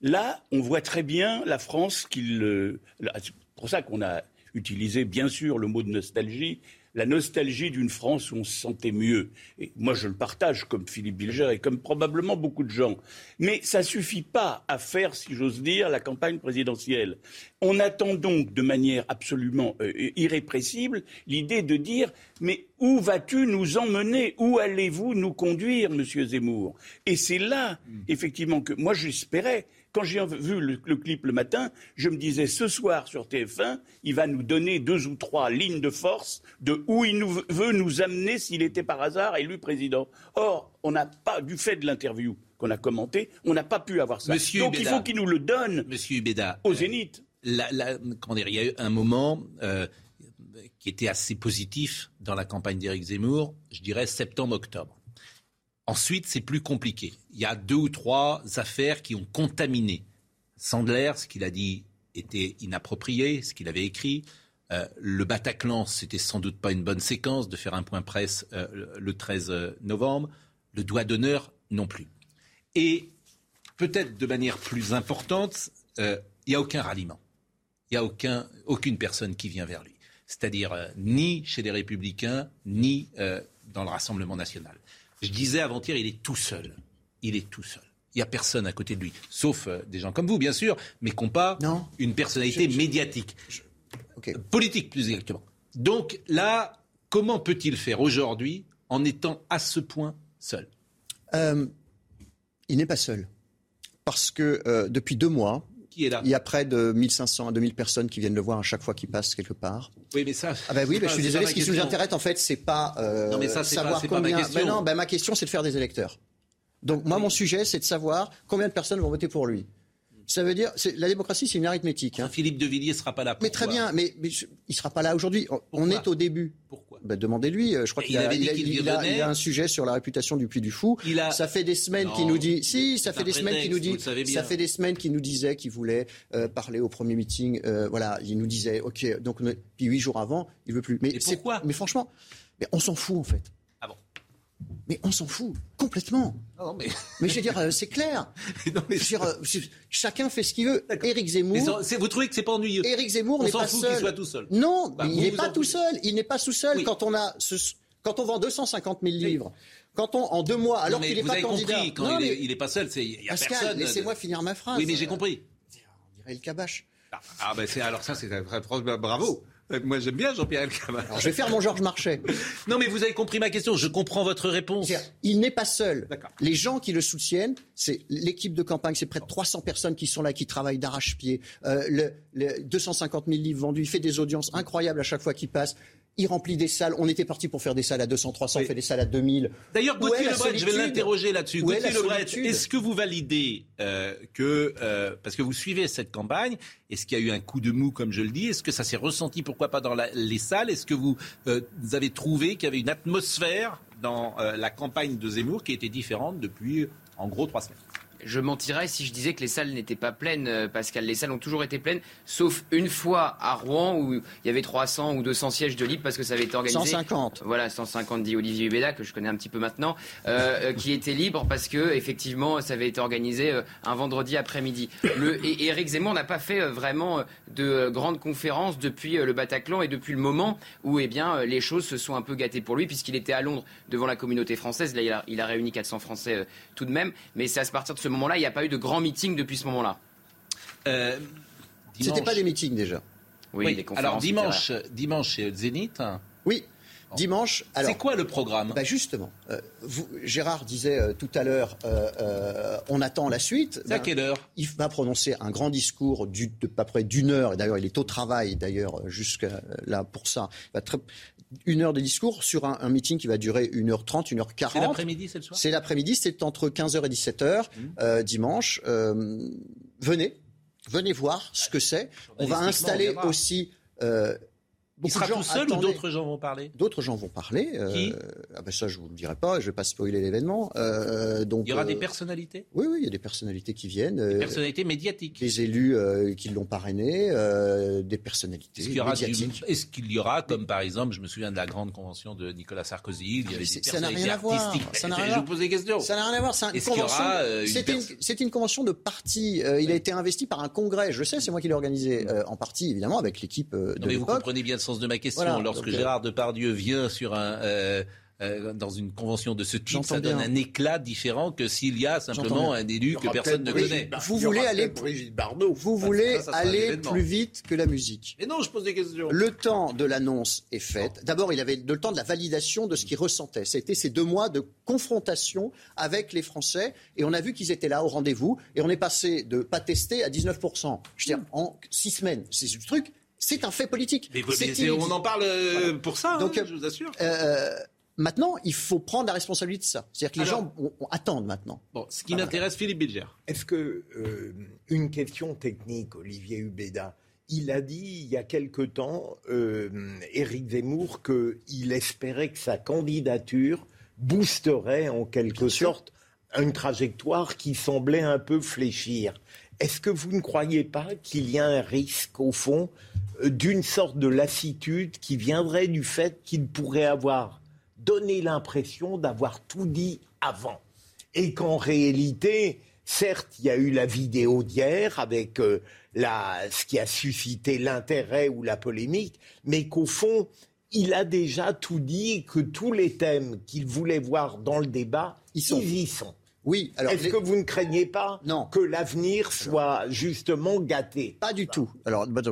Là, on voit très bien la France qu'il. Euh, c'est pour ça qu'on a utilisé, bien sûr, le mot de nostalgie la nostalgie d'une France où on se sentait mieux. Et moi, je le partage comme Philippe Bilger et comme probablement beaucoup de gens. Mais ça ne suffit pas à faire, si j'ose dire, la campagne présidentielle. On attend donc de manière absolument euh, irrépressible l'idée de dire mais où vas-tu nous emmener? Où allez-vous nous conduire, Monsieur Zemmour? Et c'est là, hmm. effectivement, que moi j'espérais quand j'ai vu le, clip le matin, je me disais ce soir sur TF1, il va nous donner deux ou trois lignes de force de où il veut nous amener s'il était par hasard élu président. Or, on n'a pas, du fait de l'interview qu'on a commenté, on n'a pas pu avoir ça. Donc il faut qu'il nous le donne Monsieur au zénith. Euh, dire, il y a eu un moment euh, qui était assez positif dans la campagne d'Éric Zemmour, je dirais septembre-octobre. Ensuite, c'est plus compliqué. Il y a deux ou trois affaires qui ont contaminé. Sandler, ce qu'il a dit était inapproprié, ce qu'il avait écrit. Euh, le Bataclan, c'était sans doute pas une bonne séquence de faire un point presse euh, le 13 euh, novembre. Le doigt d'honneur, non plus. Et peut-être de manière plus importante, il n'y a aucun ralliement. Il n'y a aucun, aucune personne qui vient vers lui. C'est-à-dire ni chez les Républicains, ni dans le Rassemblement national. Je disais avant-hier, il est tout seul. Il est tout seul. Il n'y a personne à côté de lui, sauf euh, des gens comme vous, bien sûr, mais qui n'ont pas une personnalité médiatique. Politique, plus exactement. Donc là, comment peut-il faire aujourd'hui en étant à ce point seul? Euh, Il n'est pas seul. Parce que euh, depuis deux mois, il y a près de 1500 à 2000 personnes qui viennent le voir à chaque fois qu'il passe quelque part. Oui, mais ça. Ah ben oui, je suis désolé. Ce qui nous intéresse, en fait, c'est pas euh, non, mais ça, savoir pas, combien. ma question. Ben non, ben ma question, c'est de faire des électeurs. Donc moi, mon sujet, c'est de savoir combien de personnes vont voter pour lui. Ça veut dire, la démocratie, c'est une arithmétique. Hein. Philippe de Villiers sera pas là. mais très bien, mais, mais il sera pas là aujourd'hui. On est au début. Pourquoi ben, Demandez-lui. Euh, je crois qu'il a, il a, a, un sujet sur la réputation du Puy du Fou. Ça fait des semaines qu'il nous dit. Si, ça fait des semaines qu'il nous dit. Ça fait des semaines qu'il nous disait qu'il voulait euh, parler au premier meeting. Euh, voilà, il nous disait, ok. Donc puis huit jours avant, il veut plus. Mais pourquoi Mais franchement, mais on s'en fout en fait. Mais on s'en fout complètement. mais... mais... je veux dire, euh, c'est clair. Euh, chacun fait ce qu'il veut. Éric Zemmour. vous trouvez que c'est pas ennuyeux Éric Zemmour n'est pas seul. Soit tout seul. Non, bah, il n'est pas tout seul. Il n'est pas tout seul quand on a quand on vend 250 000 livres. Quand on, en deux mois, alors qu'il n'est pas candidat. Compris, quand il, n'est pas seul, il y a Pascal, personne. laissez-moi finir ma phrase. Oui, mais j'ai compris. On dirait le cabache. Ah, ah ben c'est alors ça, c'est bravo. Euh, moi, j'aime bien Jean-Pierre Elkabbach. je vais faire mon Georges Marchais. non, mais vous avez compris ma question. Je comprends votre réponse. Il n'est pas seul. Les gens qui le soutiennent, c'est l'équipe de campagne, c'est près de 300 personnes qui sont là, qui travaillent d'arrache-pied. Euh, le, 250 000 livres vendus. Il fait des audiences incroyables à chaque fois qu'il passe il remplit des salles. On était parti pour faire des salles à 200, 300, on fait des salles à 2000. D'ailleurs, Gauthier Lebret, je vais l'interroger là-dessus. Gauthier Lebret, est-ce que vous validez euh, que, euh, parce que vous suivez cette campagne, est-ce qu'il y a eu un coup de mou, comme je le dis? Est-ce que ça s'est ressenti, pourquoi pas, dans les salles? Est-ce que vous, euh, vous, avez trouvé qu'il y avait une atmosphère dans la campagne de Zemmour qui était différente depuis, en gros, trois semaines? Je mentirais si je disais que les salles n'étaient pas pleines, euh, Pascal. Les salles ont toujours été pleines, sauf une fois à Rouen où il y avait 300 ou 200 sièges de libre parce que ça avait été organisé. 150. Voilà, 150 dit Olivier Hubeda, que je connais un petit peu maintenant, euh, euh, qui était libre parce que effectivement ça avait été organisé un vendredi après-midi. Et, Eric Zemmour n'a pas fait vraiment de grandes conférences depuis le Bataclan et depuis le moment où eh bien, les choses se sont un peu gâtées pour lui puisqu'il était à Londres devant la communauté française. Là, il a, il a réuni 400 Français tout de même. Mais c'est à partir de ce moment-là, il n'y a pas eu de grand meeting depuis ce moment-là. Euh, C'était pas des meetings déjà. Oui, conférences. Alors dimanche, dimanche c'est Zénith. Oui. Dimanche. C'est quoi le programme? Bah Justement, euh, Gérard disait euh, tout à l'heure, euh, on attend la suite. À quelle heure? Il va prononcer un grand discours de à peu près d'une heure. Et d'ailleurs, il est au travail d'ailleurs jusqu'à là pour ça. Il va très, une heure de discours sur un, meeting qui va durer 1h30, 1h40. C'est l'après-midi, c'est le soir? C'est l'après-midi, c'est entre 15h et 17h, mmh. euh, dimanche. Euh, venez, venez voir ce que c'est. On va installer aussi euh, il sera tout seul ou d'autres gens vont parler? D'autres gens vont parler. Euh, Qui? ah ben ça, je vous le dirai pas. Je vais pas spoiler l'événement. Euh, donc il y aura des euh, personnalités? Oui, oui, il y a des personnalités qui viennent. Des personnalités médiatiques. Des élus qui l'ont parrainé, des personnalités qu'il médiatiques. Est-ce qu'il y aura, comme par exemple, je me souviens de la grande convention de Nicolas Sarkozy, il y avait des personnalités artistiques. Ça n'a rien à voir. Je vous pose des questions. Ça n'a rien à voir. C'est une convention. C'était une, convention de parti. il a été investi par un congrès. Je sais, c'est moi qui l'ai organisé en partie, évidemment, avec l'équipe de. Mais vous comprenez bien sens de ma question. Lorsque euh, Gérard Depardieu vient sur un, euh, euh, dans une convention de ce type, ça donne un éclat différent que s'il y a simplement un élu que personne ne connaît. Vous voulez aller, vous voulez aller plus vite que la musique. Non, je pose des questions. Le temps de l'annonce est fait. D'abord, il avait le temps de la validation de ce qu'il ressentait. C'était ces deux mois de confrontation avec les Français, et on a vu qu'ils étaient là au rendez-vous, et on est passé de pas tester à 19%. Je veux dire, en six semaines. C'est ce truc c'est un fait politique. Mais, on en parle euh, pour ça, hein, je vous assure. Euh, maintenant, il faut prendre la responsabilité de ça. C'est-à-dire que les gens attendent maintenant. Bon, ce qui m'intéresse, Philippe Bilger. Est-ce que euh, une question technique, Olivier Hubeda il a dit il y a quelque temps, Éric Zemmour, qu'il espérait que sa candidature boosterait en quelque sorte une trajectoire qui semblait un peu fléchir. Est-ce que vous ne croyez pas qu'il y a un risque, au fond, euh, d'une sorte de lassitude qui viendrait du fait qu'il pourrait avoir donné l'impression d'avoir tout dit avant? Et qu'en réalité, certes, il y a eu la vidéo d'hier avec euh, ce qui a suscité l'intérêt ou la polémique, mais qu'au fond, il a déjà tout dit et que tous les thèmes qu'il voulait voir dans le débat, ils, y sont. Oui. Alors, est-ce que vous ne craignez pas que l'avenir soit justement gâté? Pas du tout. Alors, bah,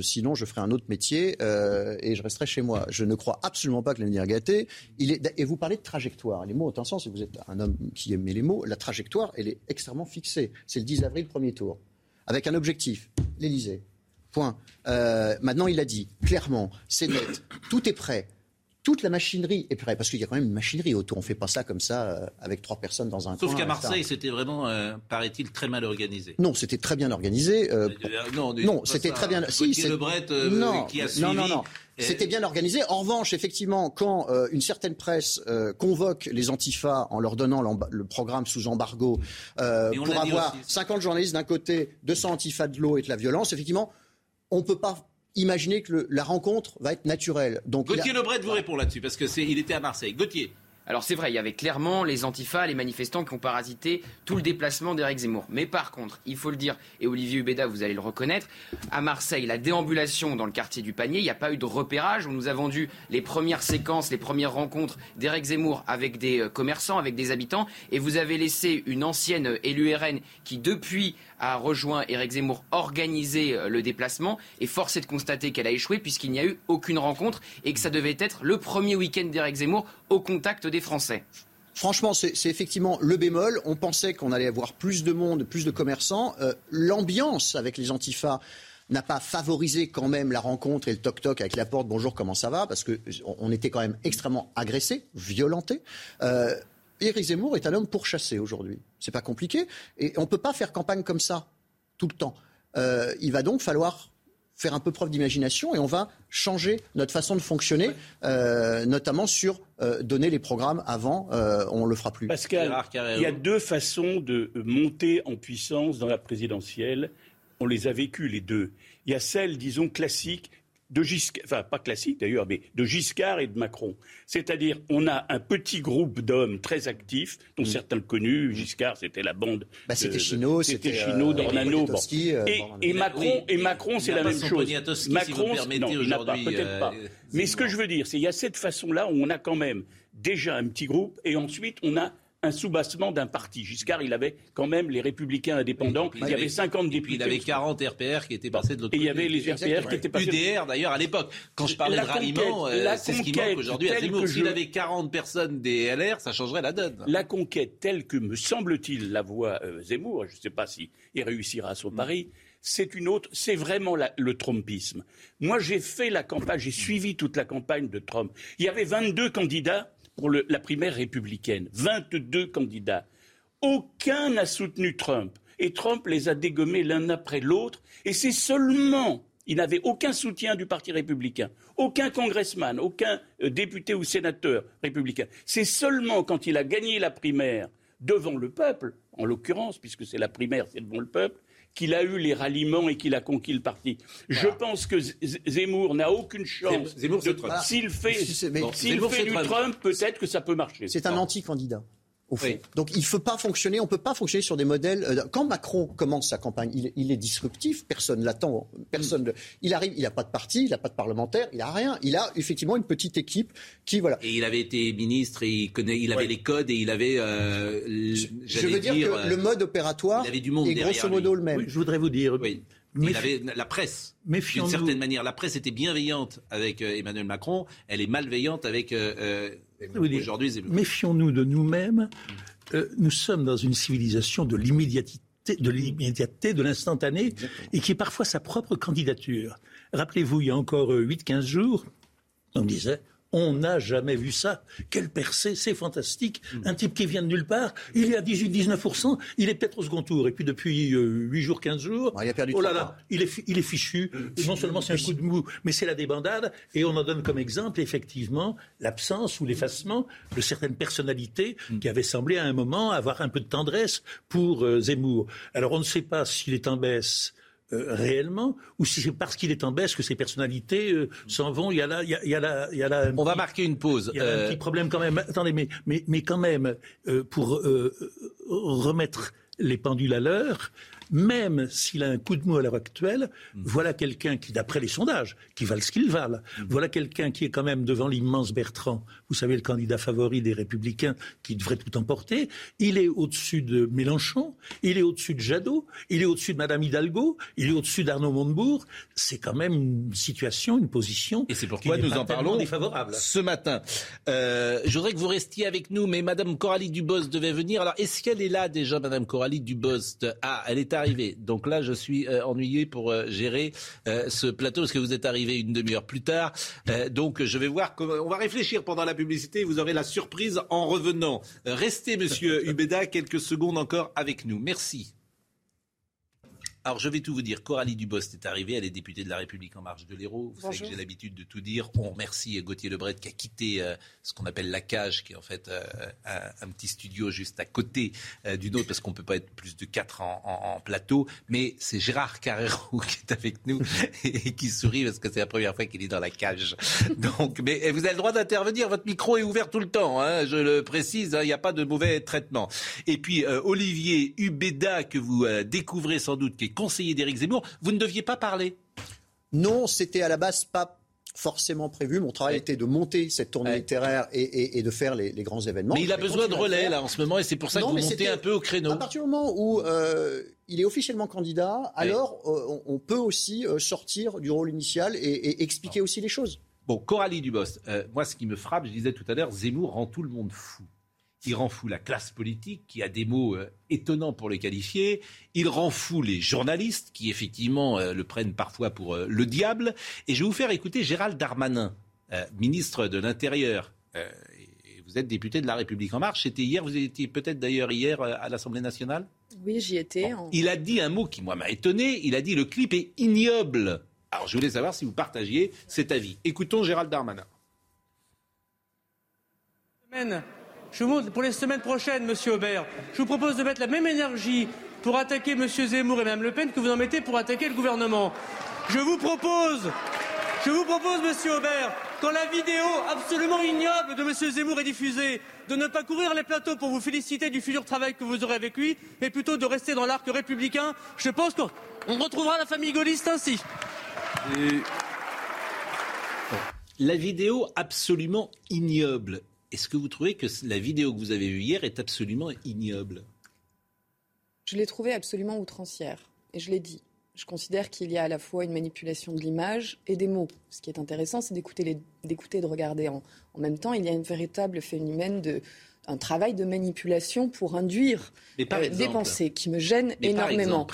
sinon, je ferai un autre métier euh, et je resterai chez moi. Je ne crois absolument pas que l'avenir est gâté. Il est, et vous parlez de trajectoire. Les mots ont un sens. Et vous êtes un homme qui aime les mots. La trajectoire, elle est extrêmement fixée. C'est le 10 avril, premier tour, avec un objectif. L'Élysée. Point. Euh, maintenant, il a dit clairement, c'est net, tout est prêt toute la machinerie est prête, parce qu'il y a quand même une machinerie autour. On ne fait pas ça comme ça euh, avec trois personnes dans un Sauf qu'à Marseille, c'était vraiment, euh, paraît-il, très mal organisé. Non, c'était très bien organisé. Euh, non, non c'était très bien. Si, c'est non, qui a suivi. Non, non, non. C'était bien organisé. En revanche, effectivement, quand une certaine presse convoque les antifas en leur donnant le programme sous embargo pour avoir 50 journalistes d'un côté, 200 antifas de l'eau et de la violence, effectivement, on ne peut pas imaginez que la rencontre va être naturelle. Donc, Gauthier Lebret vous répond là-dessus, parce qu'il était à Marseille. Gauthier. Alors c'est vrai, il y avait clairement les antifas, les manifestants qui ont parasité tout le déplacement d'Éric Zemmour. Mais par contre, il faut le dire, et Olivier Hubeda, vous allez le reconnaître, à Marseille, la déambulation dans le quartier du panier, il n'y a pas eu de repérage. On nous a vendu les premières séquences, les premières rencontres d'Éric Zemmour avec des euh, commerçants, avec des habitants, et vous avez laissé une ancienne élue RN qui, depuis, a rejoint Éric Zemmour organiser euh, le déplacement, et force est de constater qu'elle a échoué puisqu'il n'y a eu aucune rencontre et que ça devait être le premier week-end d'Éric Zemmour au contact des Français. Franchement, c'est effectivement le bémol. On pensait qu'on allait avoir plus de monde, plus de commerçants. Euh, l'ambiance avec les antifas n'a pas favorisé quand même la rencontre et le toc-toc avec la porte. Bonjour, comment ça va? Parce qu'on était quand même extrêmement agressés, violentés. Euh, Éric Zemmour est un homme pourchassé aujourd'hui. C'est pas compliqué. Et on ne peut pas faire campagne comme ça tout le temps. Euh, il va donc falloir faire un peu preuve d'imagination et on va changer notre façon de fonctionner, euh, notamment sur euh, donner les programmes avant, euh, on ne le fera plus. Pascal, il y a deux façons de monter en puissance dans la présidentielle. On les a vécues les deux. Il y a celle, disons, classique de Giscard, enfin pas classique d'ailleurs, mais de Giscard et de Macron. C'est-à-dire, on a un petit groupe d'hommes très actifs, dont mm. certains connus. Giscard, c'était la bande. Bah, c'était Chino, c'était Chino, euh, Dornano. Bon. Euh, et, Macron, et Macron, c'est la même chose. Macron, si non, il n'a pas, peut-être pas. Euh, mais ce que je veux dire, c'est qu'il y a cette façon-là où on a quand même déjà un petit groupe, et ensuite on a un soubassement d'un parti. Giscard, il avait quand même les républicains indépendants. il, y avait 50 députés. il avait 40 RPR qui étaient passés de l'autre côté. Et il y avait les RPR qui étaient passés. UDR d'ailleurs à l'époque. Quand je parlais de ralliement, euh, c'est ce qui manque aujourd'hui à Zemmour. S'il avait 40 personnes des LR, ça changerait la donne. La conquête telle que me semble-t-il la voix euh, Zemmour, je ne sais pas s'il réussira à son mm. pari, c'est une autre, c'est vraiment le Trumpisme. Moi, j'ai fait la campagne, j'ai suivi toute la campagne de Trump. Il y avait 22 candidats pour la primaire républicaine. 22 candidats. Aucun n'a soutenu Trump. Et Trump les a dégommés l'un après l'autre. Et c'est seulement, il n'avait aucun soutien du Parti républicain, aucun congressman, aucun euh, député ou sénateur républicain. C'est seulement quand il a gagné la primaire devant le peuple, en l'occurrence, puisque c'est la primaire, c'est devant le peuple, qu'il a eu les ralliements et qu'il a conquis le parti. Je pense que Zemmour n'a aucune chance. S'il fait, fait du Trump, peut-être que ça peut marcher. C'est un anti-candidat. Donc il ne peut pas fonctionner, on ne peut pas fonctionner sur des modèles. Euh, quand Macron commence sa campagne, il, est disruptif, personne l'attend, personne. Il arrive, il n'a pas de parti, il n'a pas de parlementaire, il n'a rien. Il a effectivement une petite équipe qui voilà. Et il avait été ministre, et il connaît, il avait les codes et il avait. Euh, je veux dire, que le mode opératoire il du monde est grosso modo le même. je voudrais vous dire. Oui. Mais il avait la presse. D'une certaine manière, la presse était bienveillante avec euh, Emmanuel Macron. Elle est malveillante avec Aujourd'hui, Méfions-nous de nous-mêmes. Euh, nous sommes dans une civilisation de l'immédiateté, de l'immédiateté, de l'instantané, et qui est parfois sa propre candidature. Rappelez-vous, il y a encore 8-15 euh, jours, on disait on n'a jamais vu ça. Quelle percée, c'est fantastique. Mm. Un type qui vient de nulle part, il est à 18-19%, il est peut-être au second tour. Et puis depuis 8 euh, jours, 15 jours, il a perdu oh là là, il est, il est fichu. Mm. non seulement c'est un coup de mou, mais c'est la débandade. Et on en donne comme exemple, effectivement, l'absence ou l'effacement de certaines personnalités mm. qui avaient semblé à un moment avoir un peu de tendresse pour euh, Zemmour. Alors on ne sait pas s'il est en baisse euh, réellement, ou si c'est parce qu'il est en baisse que ces personnalités euh, s'en vont. Il y a là, il y a, il y a là, il y a là On va marquer une pause. Il y a un petit problème quand même. Attendez, mais mais mais quand même euh, pour remettre les pendules à l'heure, même s'il a un coup de mou à l'heure actuelle, mm. voilà quelqu'un qui, d'après les sondages, qui valent ce qu'ils valent, mm. voilà quelqu'un qui est quand même devant l'immense Bertrand, vous savez, le candidat favori des Républicains, qui devrait tout emporter. Il est au-dessus de Mélenchon, il est au-dessus de Jadot, il est au-dessus de Madame Hidalgo, il est au-dessus d'Arnaud Montebourg. C'est quand même une situation, une position. Et c'est pourquoi nous en parlons défavorable. ce matin. Euh, je voudrais que vous restiez avec nous, mais Madame Coralie Dubos devait venir. Alors, est-ce qu'elle est là déjà, Madame Coralie Dubos? Ah, elle est arrivé. Donc là, je suis euh, ennuyé pour euh, gérer euh, ce plateau parce que vous êtes arrivé une demi-heure plus tard. donc je vais voir comment. On va réfléchir pendant la publicité. Vous aurez la surprise en revenant. restez, Monsieur Ubeda, quelques secondes encore avec nous. Merci. Alors, je vais tout vous dire. Coralie Dubost est arrivée. Elle est députée de la République en marche de l'Hérault. Vous savez que j'ai l'habitude de tout dire. On remercie Gauthier Lebret qui a quitté euh, ce qu'on appelle la cage, qui est en fait euh, un, petit studio juste à côté euh, d'une autre, parce qu'on ne peut pas être plus de quatre en, plateau. Mais c'est Gérard Carrero qui est avec nous et qui sourit parce que c'est la première fois qu'il est dans la cage. Donc, mais vous avez le droit d'intervenir. Votre micro est ouvert tout le temps. Hein, je le précise. Hein, il n'y a pas de mauvais traitement. Et puis, Olivier Ubeda, que vous découvrez sans doute, qui est conseiller d'Éric Zemmour, vous ne deviez pas parler. Non, c'était à la base pas forcément prévu. Mon travail était de monter cette tournée littéraire et, de faire les, grands événements. Mais il a besoin de relais là en ce moment et c'est pour ça que vous montez un peu au créneau. À partir du moment où euh, il est officiellement candidat, alors euh, on, peut aussi euh, sortir du rôle initial et, expliquer aussi les choses. Bon, Coralie Dubos, moi ce qui me frappe, je disais tout à l'heure, Zemmour rend tout le monde fou. Il rend fou la classe politique, qui a des mots euh, étonnants pour le qualifier. Il rend fou les journalistes, qui effectivement euh, le prennent parfois pour euh, le diable. Et je vais vous faire écouter Gérald Darmanin, ministre de l'Intérieur. vous êtes député de La République En Marche. C'était hier, vous étiez peut-être d'ailleurs hier à l'Assemblée nationale? Oui, j'y étais. Il a dit un mot qui, moi, m'a étonné. Il a dit le clip est ignoble. Alors je voulais savoir si vous partagiez cet avis. Écoutons Gérald Darmanin. Je vous pour les semaines prochaines, Monsieur Aubert, je vous propose de mettre la même énergie pour attaquer Monsieur Zemmour et Mme Le Pen que vous en mettez pour attaquer le gouvernement. Je vous propose, je vous propose, Monsieur Aubert, quand la vidéo absolument ignoble de Monsieur Zemmour est diffusée, de ne pas courir les plateaux pour vous féliciter du futur travail que vous aurez avec lui, mais plutôt de rester dans l'arc républicain. Je pense qu'on retrouvera la famille gaulliste ainsi. La vidéo absolument ignoble est-ce que vous trouvez que la vidéo que vous avez vue hier est absolument ignoble? Je l'ai trouvée absolument outrancière. Et je l'ai dit. Je considère qu'il y a à la fois une manipulation de l'image et des mots. Ce qui est intéressant, c'est d'écouter, et de regarder en, en, même temps. Il y a une véritable phénomène de, un travail de manipulation pour induire euh, des pensées qui me gênent énormément.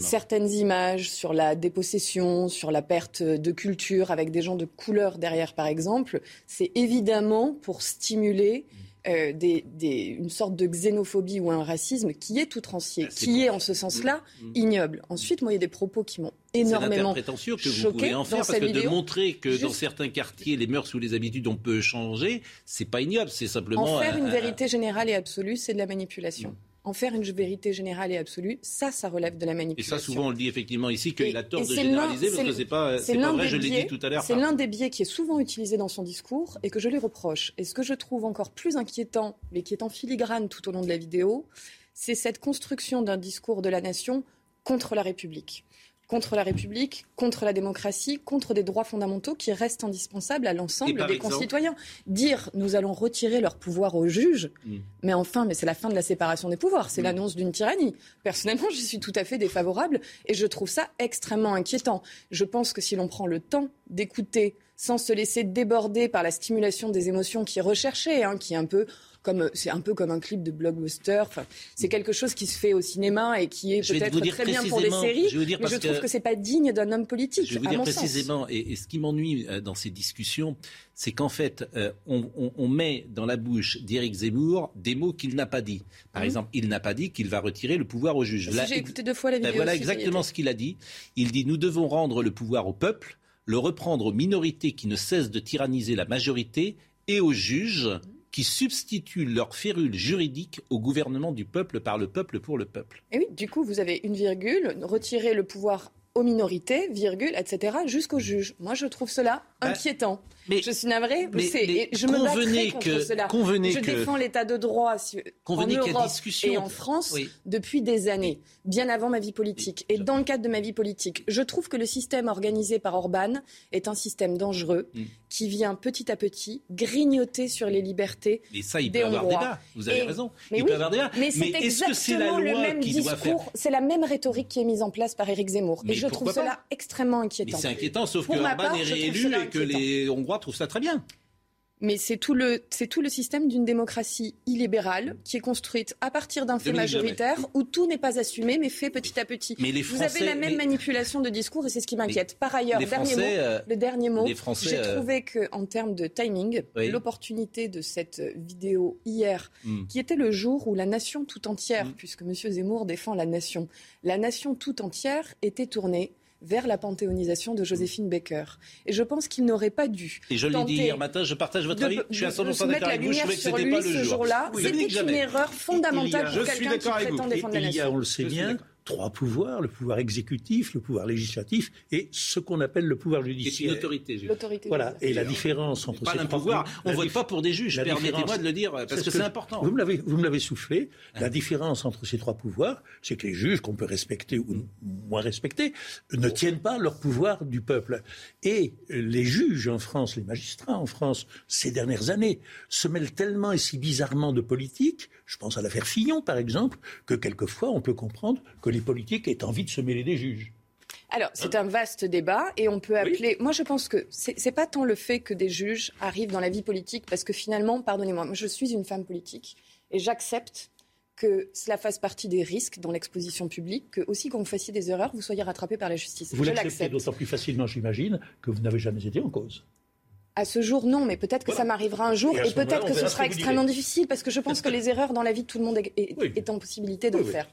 Certaines images sur la dépossession, sur la perte de culture avec des gens de couleur derrière, par exemple, c'est évidemment pour stimuler euh, une sorte de xénophobie ou un racisme qui est outrancier, ah, qui est en ce sens-là mm, mm. ignoble. Ensuite, moi, il y a des propos qui m'ont énormément C'est que vous pouvez en faire parce que de montrer que dans certains quartiers, les mœurs ou les habitudes, on peut changer, c'est pas ignoble, c'est simplement... En faire une vérité générale et absolue, c'est de la manipulation. En faire une vérité générale et absolue, ça, ça relève de la manipulation. Et ça, souvent, on le dit effectivement ici, qu'il a tort de généraliser, parce que c'est pas, c'est pas vrai, je l'ai dit tout à l'heure. C'est l'un des biais qui est souvent utilisé dans son discours et que je lui reproche. Et ce que je trouve encore plus inquiétant, mais qui est en filigrane tout au long de la vidéo, c'est cette construction d'un discours de la nation contre la République contre la République, contre la démocratie, contre des droits fondamentaux qui restent indispensables à l'ensemble des concitoyens. Dire nous allons retirer leur pouvoir aux juges, mm. mais enfin, mais c'est la fin de la séparation des pouvoirs, c'est mm. l'annonce d'une tyrannie. Personnellement, j'y suis tout à fait défavorable et je trouve ça extrêmement inquiétant. Je pense que si l'on prend le temps d'écouter sans se laisser déborder par la stimulation des émotions qui est recherchée, hein, qui est un peu c'est un peu comme un clip de blockbuster. c'est quelque chose qui se fait au cinéma et qui est peut-être très bien pour des séries. Je mais je trouve que, c'est pas digne d'un homme politique. Je vais vous dire précisément, et, ce qui m'ennuie euh, dans ces discussions, c'est qu'en fait, euh, on, met dans la bouche d'Éric Zemmour des mots qu'il n'a pas dit. Par mhm. exemple, il n'a pas dit qu'il va retirer le pouvoir au juge. J'ai écouté deux fois la ben vidéo. voilà exactement ce qu'il a dit. Il dit nous devons rendre le pouvoir au peuple, le reprendre aux minorités qui ne cessent de tyranniser la majorité et aux juges qui substituent leur férule juridique au gouvernement du peuple par le peuple pour le peuple. Et oui, du coup, vous avez une virgule, retirer le pouvoir aux minorités, virgule, etc., jusqu'au juge. Moi, je trouve cela bah, inquiétant. Mais, je suis navrée, mais, je me bats contre cela. je défends l'état de droit en Europe et en France depuis des années, bien avant ma vie politique. Et dans le cadre de ma vie politique, je trouve que le système organisé par Orban est un système dangereux mm. qui vient petit à petit grignoter sur les libertés Mais ça, il peut avoir débat. Vous avez raison. Mais il peut avoir débat. Mais c'est exactement le même discours. C'est la même rhétorique qui est mise en place par Éric Zemmour. et je trouve cela extrêmement inquiétant. Mais c'est inquiétant, sauf que Orban est réélu et que les Hongrois trouvent ça très bien. Mais c'est tout le c'est tout le système d'une démocratie illibérale qui est construite à partir d'un fait majoritaire où tout n'est pas assumé mais fait petit à petit. Mais les Vous avez la même manipulation de discours et c'est ce qui m'inquiète. Par ailleurs, dernier mot, euh, le dernier mot, j'ai euh, trouvé que en termes de timing, l'opportunité de cette vidéo hier, hmm. qui était le jour où la nation tout entière, hmm. puisque M. Zemmour défend la nation, la nation tout entière était tournée vers la panthéonisation de Joséphine Baker. Et je pense qu'il n'aurait pas dû. Et je l'ai dit hier matin, je partage votre avis. Je suis à 100% d'accord avec vous. Je trouvais que c'était pas le jour. jour-là, c'était une erreur fondamentale pour quelqu'un qui prétend défendre la nation. on le sait bien, trois pouvoirs, le pouvoir exécutif, le pouvoir législatif et ce qu'on appelle le pouvoir judiciaire. C'est une autorité. L'autorité. Voilà. Et la différence entre pas ces trois pouvoirs, on ne vote pas pour des juges. Permettez-moi de le dire parce que, c'est important. Vous me l'avez, soufflé. La ah. différence entre ces trois pouvoirs, c'est que les juges qu'on peut respecter ou moins respecter ne tiennent pas leur pouvoir du peuple. Et les juges en France, les magistrats en France, ces dernières années, se mêlent tellement et si bizarrement de politique. Je pense à l'affaire Fillon, par exemple, que quelquefois on peut comprendre que les politiques aient envie de se mêler des juges. Alors, c'est un vaste débat et on peut appeler. Moi, je pense que ce n'est pas tant le fait que des juges arrivent dans la vie politique, parce que finalement, pardonnez-moi, je suis une femme politique et j'accepte que cela fasse partie des risques dans l'exposition publique, que aussi quand vous fassiez des erreurs, vous soyez rattrapé par la justice. Vous l'acceptez d'autant plus facilement, j'imagine, que vous n'avez jamais été en cause. À ce jour, non, mais peut-être que ça m'arrivera un jour et, peut-être que ce sera extrêmement difficile parce que je pense que les erreurs dans la vie de tout le monde est, est, en possibilité d'en faire.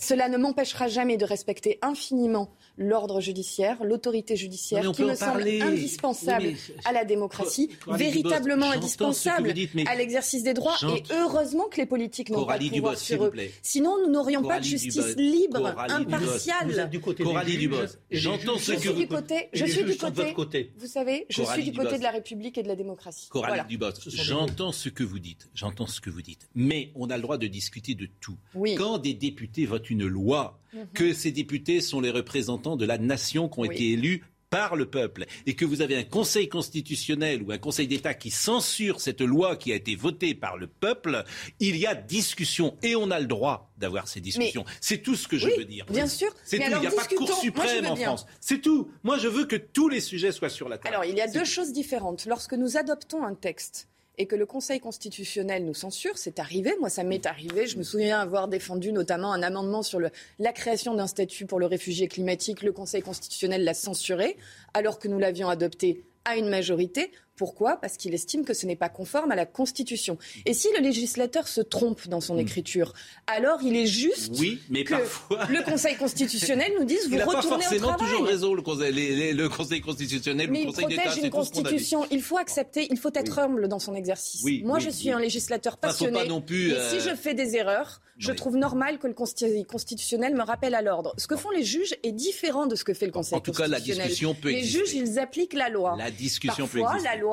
Cela ne m'empêchera jamais de respecter infiniment l'ordre judiciaire, l'autorité judiciaire, qui me semble indispensable à la démocratie, véritablement indispensable à l'exercice des droits. Et heureusement que les politiques n'ont pas de pouvoir sur eux. Sinon, nous n'aurions pas de justice libre, impartiale. Coralie Dubos, j'entends ce que vous... Côté, je suis du côté, vous savez, je suis du côté de la République et de la démocratie. Coralie Dubos, j'entends ce que vous dites, j'entends ce que vous dites. Mais on a le droit de discuter de tout. Quand des députés votent une loi, mhm. que ces députés sont les représentants de la nation qui ont été élus par le peuple et que vous avez un conseil constitutionnel ou un conseil d'État qui censure cette loi qui a été votée par le peuple, il y a discussion et on a le droit d'avoir ces discussions. C'est tout ce que je veux dire. Bien sûr. C'est tout. il n'y a pas de Cour suprême en France. C'est tout. Moi, je veux que tous les sujets soient sur la table. Alors, il y a deux choses différentes. Lorsque nous adoptons un texte, et que le Conseil constitutionnel nous censure, c'est arrivé. Moi, ça m'est arrivé. Je me souviens avoir défendu notamment un amendement sur la création d'un statut pour le réfugié climatique. Le Conseil constitutionnel l'a censuré, alors que nous l'avions adopté à une majorité. Pourquoi? Parce qu'il estime que ce n'est pas conforme à la Constitution. Et si le législateur se trompe dans son hmm. écriture, alors il est juste oui, mais que parfois... le Conseil constitutionnel nous dise vous retournez au travail. Il toujours raison, le Conseil, le Conseil constitutionnel mais le Conseil d'État. il une Constitution. Il faut accepter, il faut être humble dans son exercice. Moi, je suis un législateur passionné. non plus, et si euh, je fais des erreurs, je trouve normal que le Conseil constitutionnel me rappelle à l'ordre. Ce que font les juges est différent de ce que fait le Conseil constitutionnel. En tout cas, la discussion peut les exister. Les juges, ils appliquent la loi. La discussion Parfois, peut exister. la loi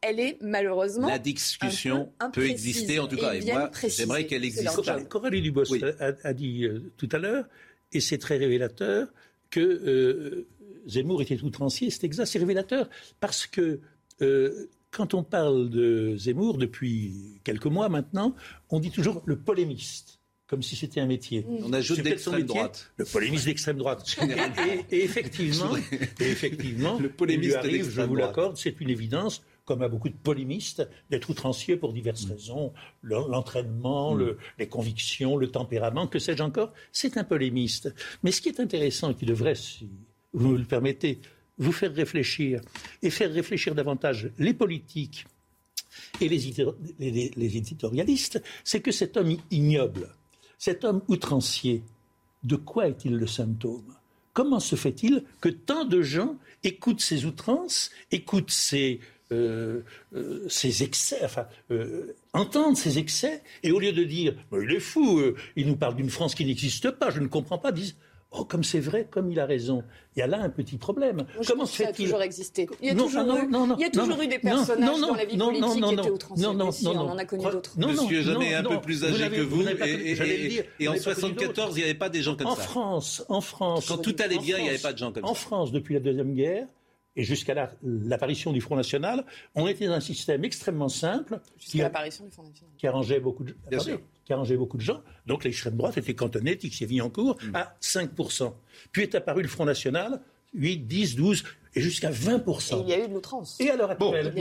elle est malheureusement. La discussion peut exister, en tout cas. Et, moi, j'aimerais qu'elle existe. Coralie Dubos a, dit euh, tout à l'heure, et c'est très révélateur, que euh, Zemmour était outrancier. C'est exact, c'est révélateur. Parce que euh, quand on parle de Zemmour, depuis quelques mois maintenant, on dit toujours le polémiste comme si c'était un métier. On ajoute d'extrême droite. Le polémiste d'extrême droite. et, effectivement, effectivement, le polémiste arrive, je vous l'accorde, c'est une évidence comme à beaucoup de polémistes, d'être outrancier pour diverses mm. raisons, l'entraînement, mm. les convictions, le tempérament, que sais-je encore. C'est un polémiste. Mais ce qui est intéressant et qui devrait, si vous me le permettez, vous faire réfléchir et faire réfléchir davantage les politiques et les, les éditorialistes, c'est que cet homme ignoble, cet homme outrancier, de quoi est-il le symptôme? Comment se fait-il que tant de gens écoutent ces outrances, écoutent ces, euh, euh, excès, enfin, euh, entendre ces excès, et au lieu de dire il est fou, il nous parle d'une France qui n'existe pas, je ne comprends pas, disent Oh, comme c'est vrai, comme il a raison. Il y a là un petit problème. Comment se fait-il Ça a toujours existé. Il y a toujours, eu, il y a toujours eu des personnages dans la vie politique qui étaient outranciers. On en a connu d'autres. Monsieur Jeannet est un peu plus âgé que vous. Et en 74, il n'y avait pas des gens comme ça. En France, en France. Quand tout allait bien, il n'y avait pas de gens comme ça. En France, depuis la Deuxième Guerre, et jusqu'à l'apparition du Front National, on était dans un système extrêmement simple qui, l'apparition du Front National. qui arrangeait beaucoup de, qui arrangeait beaucoup de gens. Donc l'extrême droite était cantonnée, Tixier-Villancourt, mm. à 5%. Puis est apparu le Front National, 8, 10, 12, et jusqu'à 20%. Et il y a eu de l'outrance. Et à l'heure actuelle,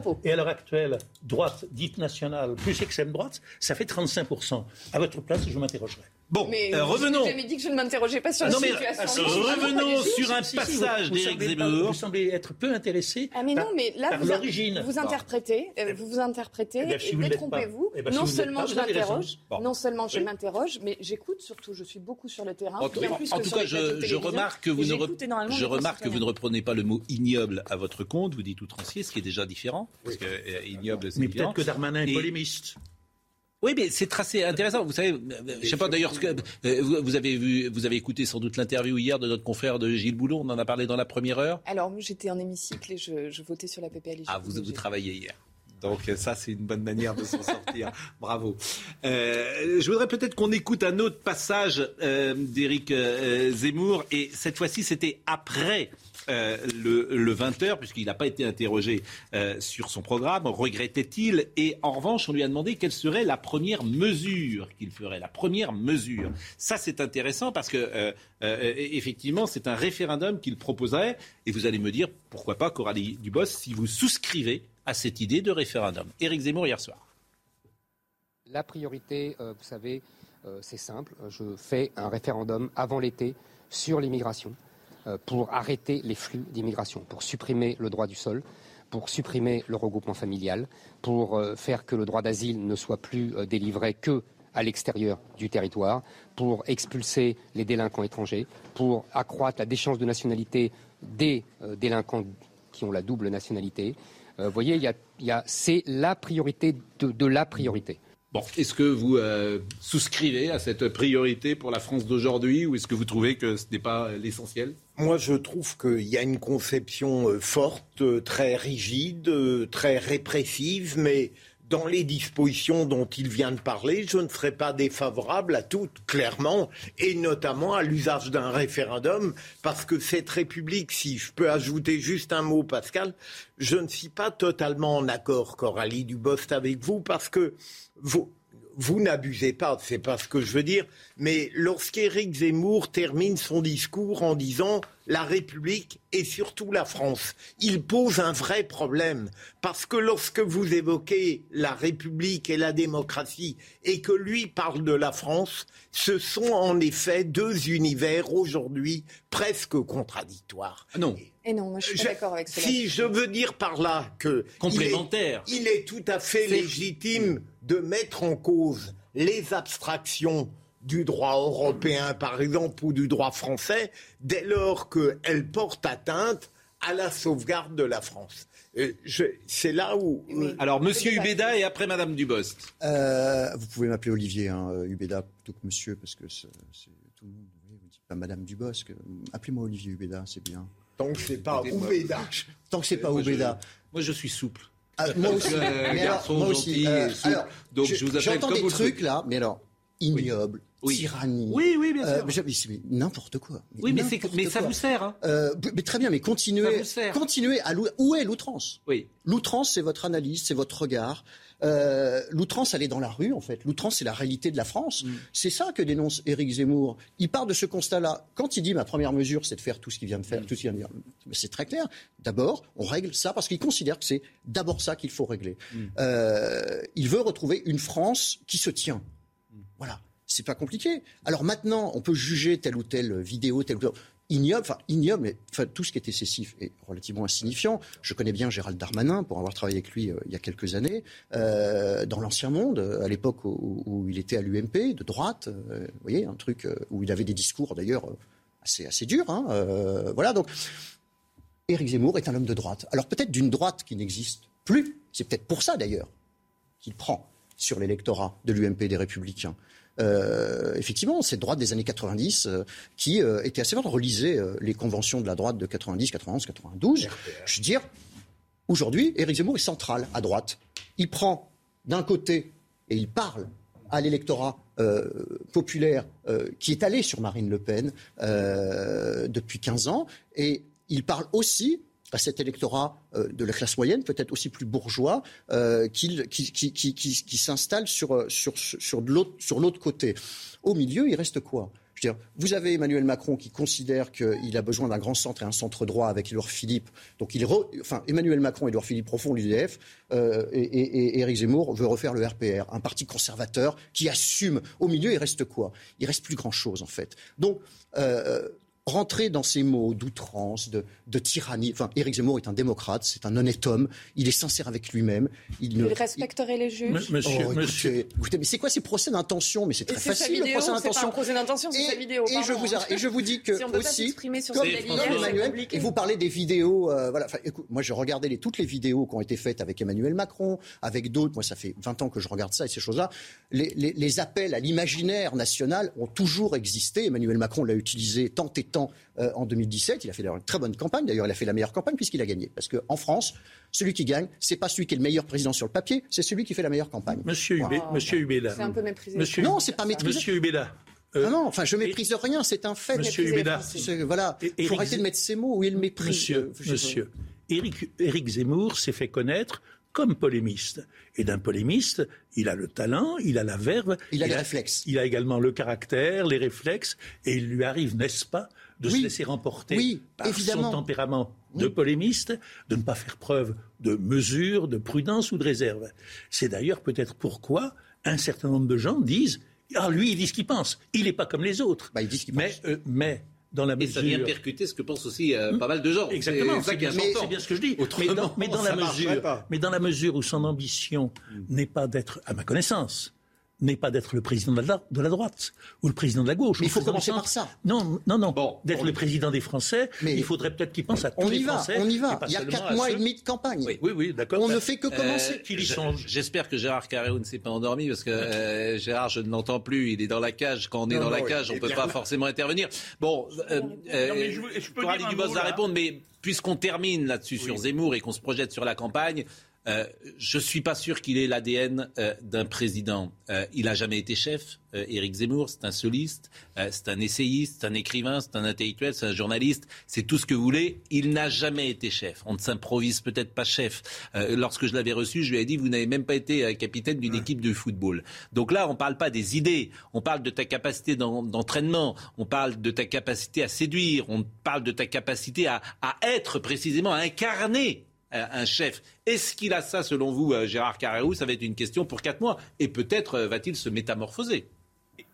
propos. Et à l'heure actuelle, droite dite nationale plus extrême droite, ça fait 35%. À votre place, je m'interrogerai. Bon, mais euh, revenons. Vous jamais dit que je ne m'interrogeais pas sur la situation. revenons sur un passage d'Éric Zemmour. Vous semblez être peu intéressé ah mais non, mais là, vous, l'origine. vous interprétez, euh, vous vous interprétez, eh ben, et détrompez-vous. Eh ben, non, seulement je m'interroge, non seulement je m'interroge, mais j'écoute surtout. Je suis beaucoup sur le terrain. En, tout cas, je remarque que vous ne reprenez pas le mot ignoble à votre compte. Vous dites outrancier, ce qui est déjà différent, parce que euh, ignoble, c'est Mais peut-être que Darmanin est polémiste. Oui, mais c'est assez intéressant. Vous savez, je sais pas d'ailleurs, euh, vous avez vu, vous avez écouté sans doute l'interview hier de notre confrère de Gilles Boulot. On en a parlé dans la première heure. Alors, j'étais en hémicycle et je, votais sur la PPL. Ah, vous, vous travaillez hier. Donc ça, c'est une bonne manière de s'en sortir. Bravo. Euh, je voudrais peut-être qu'on écoute un autre passage euh, d'Éric Zemmour. Et cette fois-ci, c'était après euh, le, 20h, puisqu'il n'a pas été interrogé euh, sur son programme, regrettait-il Et en revanche, on lui a demandé quelle serait la première mesure qu'il ferait, la première mesure. Ça, c'est intéressant parce que, euh, effectivement, c'est un référendum qu'il proposerait. Et vous allez me dire, pourquoi pas, Coralie Dubos, si vous souscrivez à cette idée de référendum. Éric Zemmour, hier soir. La priorité, vous savez, c'est simple. Je fais un référendum avant l'été sur l'immigration. Euh, pour arrêter les flux d'immigration, pour supprimer le droit du sol, pour supprimer le regroupement familial, pour euh, faire que le droit d'asile ne soit plus euh, délivré que à l'extérieur du territoire, pour expulser les délinquants étrangers, pour accroître la déchéance de nationalité des délinquants qui ont la double nationalité. Vous voyez, c'est la priorité de la priorité. Bon, est-ce que vous souscrivez à cette priorité pour la France d'aujourd'hui ou est-ce que vous trouvez que ce n'est pas l'essentiel? Moi, je trouve qu'il y a une conception euh, forte, euh, très rigide, très répressive, mais dans les dispositions dont il vient de parler, je ne serais pas défavorable à toutes, clairement, et notamment à l'usage d'un référendum, parce que cette République, si je peux ajouter juste un mot, Pascal, je ne suis pas totalement en accord, Coralie Dubost, avec vous, parce que vous, vous n'abusez pas, c'est pas ce que je veux dire, mais lorsqu'Éric Zemmour termine son discours en disant la République et surtout la France, il pose un vrai problème parce que lorsque vous évoquez la République et la démocratie et que lui parle de la France, ce sont en effet deux univers aujourd'hui presque contradictoires. Ah non. Et non, moi je suis d'accord avec cela. Si je veux dire par là que complémentaire, il est, tout à fait légitime de mettre en cause les abstractions du droit européen, par exemple, ou du droit français, dès lors qu'elles portent atteinte à la sauvegarde de la France. C'est là où. Alors, Monsieur Hubeda et après Madame Dubost. Euh, vous pouvez m'appeler Olivier, hein, Hubeda, plutôt que Monsieur, parce que c'est tout le monde. Vous dites pas Madame Dubost. Appelez-moi Olivier Hubeda, c'est bien. Tant que c'est pas Hubeda. Tant que c'est pas Hubeda. Moi, je suis souple. Ah, moi aussi. mais alors, moi aussi. Euh, alors, donc je, vous appelle J'entends des trucs là, mais alors ignoble, tyrannie. Oui, oui, bien euh, sûr. mais, n'importe quoi. oui, mais, mais ça vous sert. Hein. Euh, mais très bien, mais continuez. Continuez à où est l'outrance? Oui. L'outrance, c'est votre analyse, c'est votre regard. Euh, l'outrance, elle est dans la rue, en fait. L'outrance, c'est la réalité de la France. Mm. C'est ça que dénonce Éric Zemmour. Il part de ce constat-là. Quand il dit ma première mesure, c'est de faire tout ce qu'il vient de faire, mm. tout ce qu'il vient de dire, c'est très clair. D'abord, on règle ça parce qu'il considère que c'est d'abord ça qu'il faut régler. Mm. Euh, il veut retrouver une France qui se tient. Voilà. C'est pas compliqué. Alors maintenant, on peut juger telle ou telle vidéo, telle ou telle ignoble, enfin ignoble, tout ce qui est excessif est relativement insignifiant. Je connais bien Gérald Darmanin pour avoir travaillé avec lui euh, il y a quelques années euh, dans l'ancien monde, à l'époque où, il était à l'UMP de droite. Euh, vous voyez, un truc où il avait des discours d'ailleurs assez assez durs. Hein, voilà, donc Éric Zemmour est un homme de droite. Alors peut-être d'une droite qui n'existe plus. C'est peut-être pour ça d'ailleurs qu'il prend sur l'électorat de l'UMP des Républicains. Euh, effectivement, cette droite des années 90 euh, qui euh, était assez forte. Relisez les conventions de la droite de 90, 91, 92. Je veux dire, aujourd'hui, Éric Zemmour est central à droite. Il prend d'un côté et il parle à l'électorat populaire qui est allé sur Marine Le Pen depuis 15 ans et il parle aussi à cet électorat euh, de la classe moyenne, peut-être aussi plus bourgeois, euh, qui, qui, s'installe sur, euh, sur, sur l'autre côté. Au milieu, il reste quoi? Je veux dire, vous avez Emmanuel Macron qui considère qu'il a besoin d'un grand centre et un centre droit avec Édouard Philippe. Donc, il enfin, Emmanuel Macron et Édouard Philippe refont l'UDF et, Éric Zemmour veut refaire le RPR, un parti conservateur qui assume. Au milieu, il reste quoi? Il reste plus grand-chose, en fait. Donc, rentrer dans ces mots d'outrance, de, tyrannie. Enfin, Éric Zemmour est un démocrate, c'est un honnête homme, il est sincère avec lui-même. Il, ne, respecterait les juges. Monsieur, oh, monsieur. Écoutez, mais c'est quoi ces procès d'intention? Mais c'est très facile le procès d'intention. C'est un procès d'intention, c'est sa vidéo. Et je, vous, et je vous dis que si on aussi, sur comme, Emmanuel, et vous parlez des vidéos. Euh, voilà. Écoute, moi, je regardais les, toutes les vidéos qui ont été faites avec Emmanuel Macron, avec d'autres. Moi, ça fait 20 ans que je regarde ça et ces choses-là. Les, les, les appels à l'imaginaire national ont toujours existé. Emmanuel Macron l'a utilisé tant et euh, en 2017. Il a fait une très bonne campagne. D'ailleurs, il a fait la meilleure campagne puisqu'il a gagné. Parce qu'en France, celui qui gagne, c'est pas celui qui est le meilleur président sur le papier, c'est celui qui fait la meilleure campagne. Monsieur, Hubeda. C'est un peu méprisé. Monsieur, non, c'est pas méprisé. Monsieur Hubeda. Euh, non, enfin, je méprise rien, c'est un fait. Monsieur Hubeda. Voilà, il faut arrêter de mettre ces mots où il méprise. Monsieur, euh, monsieur. Éric Zemmour s'est fait connaître comme polémiste. Et d'un polémiste, il a le talent, il a la verve. Il a les réflexes. Il a également le caractère, les réflexes. Et il lui arrive, n'est-ce pas, de se laisser remporter par son tempérament de polémiste, de ne pas faire preuve de mesure, de prudence ou de réserve. C'est d'ailleurs peut-être pourquoi un certain nombre de gens disent Ah, lui, il dit ce qu'il pense. Il n'est pas comme les autres. Bah, il dit ce mais, euh, mais dans la mesure... Et ça vient percuter ce que pensent aussi euh, pas mal de gens. Exactement, c'est bien, bien, ce que je dis. Autrement, mais, dans, la mesure, mais dans la mesure où son ambition n'est pas d'être, à ma connaissance, n'est pas d'être le président de la, de la, droite ou le président de la gauche. Mais il faut commencer par ça. Non, non, non. Bon, d'être le président des Français, mais il faudrait peut-être qu'il pense à tous on les y va, Français. On y va. Il y a quatre mois et demi de campagne. Oui, oui, d'accord. On ne fait que commencer. Euh, J'espère que Gérard Carreau ne s'est pas endormi parce que euh, Gérard, je ne l'entends plus. Il est dans la cage. Quand on est non, dans non, la cage, on ne peut pas forcément intervenir. Bon, euh, non, mais je, je peux Coralie Dubos va répondre, mais puisqu'on termine là-dessus sur Zemmour et qu'on se projette sur la campagne, euh, je ne suis pas sûr qu'il ait l'ADN euh, d'un président. Euh, il n'a jamais été chef, Éric Zemmour. C'est un soliste, c'est un essayiste, c'est un écrivain, c'est un intellectuel, c'est un journaliste. C'est tout ce que vous voulez. Il n'a jamais été chef. On ne s'improvise peut-être pas chef. lorsque je l'avais reçu, je lui ai dit, vous n'avez même pas été capitaine d'une équipe de football. Donc là, on ne parle pas des idées. On parle de ta capacité d'entraînement. On parle de ta capacité à séduire. On parle de ta capacité à, à être précisément, à incarner un chef. Est-ce qu'il a ça, selon vous, Gérard Carrérou? Ça va être une question pour quatre mois. Et peut-être va-t-il se métamorphoser?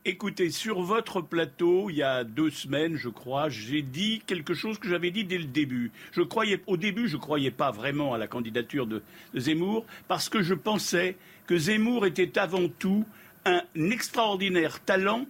Écoutez, sur votre plateau, il y a deux semaines, je crois, j'ai dit quelque chose que j'avais dit dès le début. Je croyais, au début, je ne croyais pas vraiment à la candidature de, de Zemmour, parce que je pensais que Zemmour était avant tout un extraordinaire talent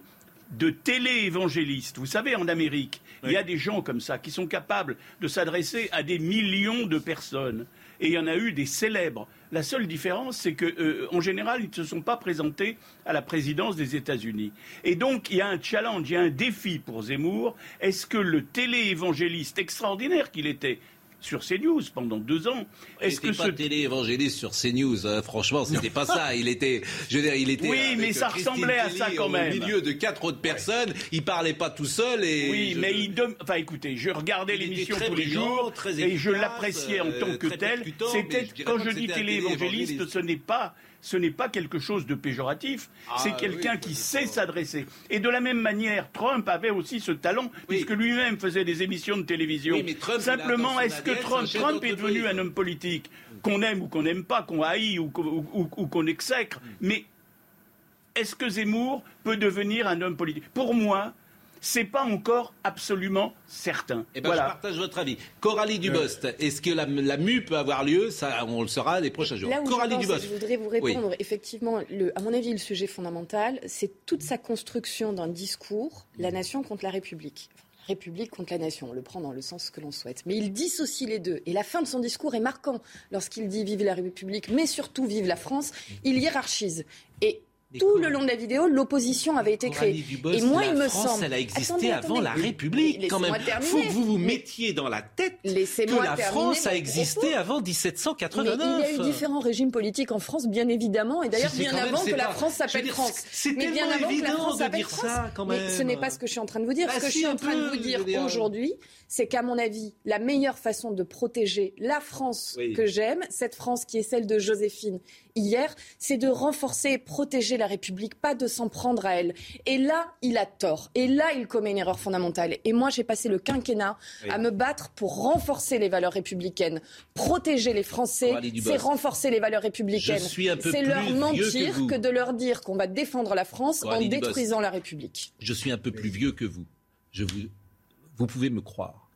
de télé-évangéliste. Vous savez, en Amérique, oui. il y a des gens comme ça qui sont capables de s'adresser à des millions de personnes. Et il y en a eu des célèbres. La seule différence, c'est que, euh, en général, ils ne se sont pas présentés à la présidence des États-Unis. Et donc, il y a un challenge, il y a un défi pour Zemmour. Est-ce que le télé-évangéliste extraordinaire qu'il était, sur CNews pendant deux ans. Est-ce que pas ce télé-évangéliste sur CNews hein, Franchement, c'était pas ça. Il était, je veux dire, il était. Oui, mais ça Christine ressemblait à ça quand même. Au milieu de quatre autres personnes, il parlait pas tout seul et. Oui, je... mais il. Enfin, écoutez, je regardais l'émission tous les jours très et je l'appréciais en tant que tel. C'était quand je dis télé-évangéliste, ce n'est pas ce n'est pas quelque chose de péjoratif, Ah, c'est quelqu'un oui, qui sait s'adresser. Et de la même manière, Trump avait aussi ce talent, puisque lui-même faisait des émissions de télévision. Oui, mais Trump, Simplement, est-ce que Trump, est devenu un homme politique qu'on aime ou qu'on n'aime pas, qu'on haït ou qu'on ou- ou qu'on exècre? Mais est-ce que Zemmour peut devenir un homme politique? Pour moi, c'est pas encore absolument certain. Eh ben, voilà. je partage votre avis. Coralie Dubost, est-ce que la, la mue peut avoir lieu? Ça, on le saura les prochains jours. Là où Coralie je, pense, Dubost. je voudrais vous répondre, effectivement, le, à mon avis, le sujet fondamental, c'est toute sa construction d'un discours, la nation contre la République. La République contre la nation, on le prend dans le sens que l'on souhaite. Mais il dissocie les deux. Et la fin de son discours est marquant. Lorsqu'il dit vive la République, mais surtout vive la France, il hiérarchise. Et tout le long de la vidéo, l'opposition avait été créée. Et moi, la il me France, semble. elle a existé Attendez, avant la République, quand même. Laissez-moi faut que vous vous Mais- mettiez dans la tête que la France a existé avant Mais 1789. il y a eu différents régimes politiques en France, bien évidemment, et d'ailleurs bien avant que la France s'appelle France. c'est Mais bien avant que la évident France de dire France. ça, quand Mais même. ce n'est pas ce que je suis en train de vous dire. Bah ce que je suis en train de vous dire aujourd'hui, c'est qu'à mon avis, la meilleure façon de protéger la France que j'aime, cette France qui est celle de Joséphine hier, c'est de renforcer et protéger la République, pas de s'en prendre à elle. Et là, il a tort. Et là, il commet une erreur fondamentale. Et moi, j'ai passé le quinquennat Oui. à me battre pour renforcer les valeurs républicaines. Protéger les Français, c'est renforcer les valeurs républicaines. C'est leur que mentir que, de leur dire qu'on va défendre la France Coralie en détruisant la République. Je suis un peu plus vieux que vous. Je vous, vous pouvez me croire.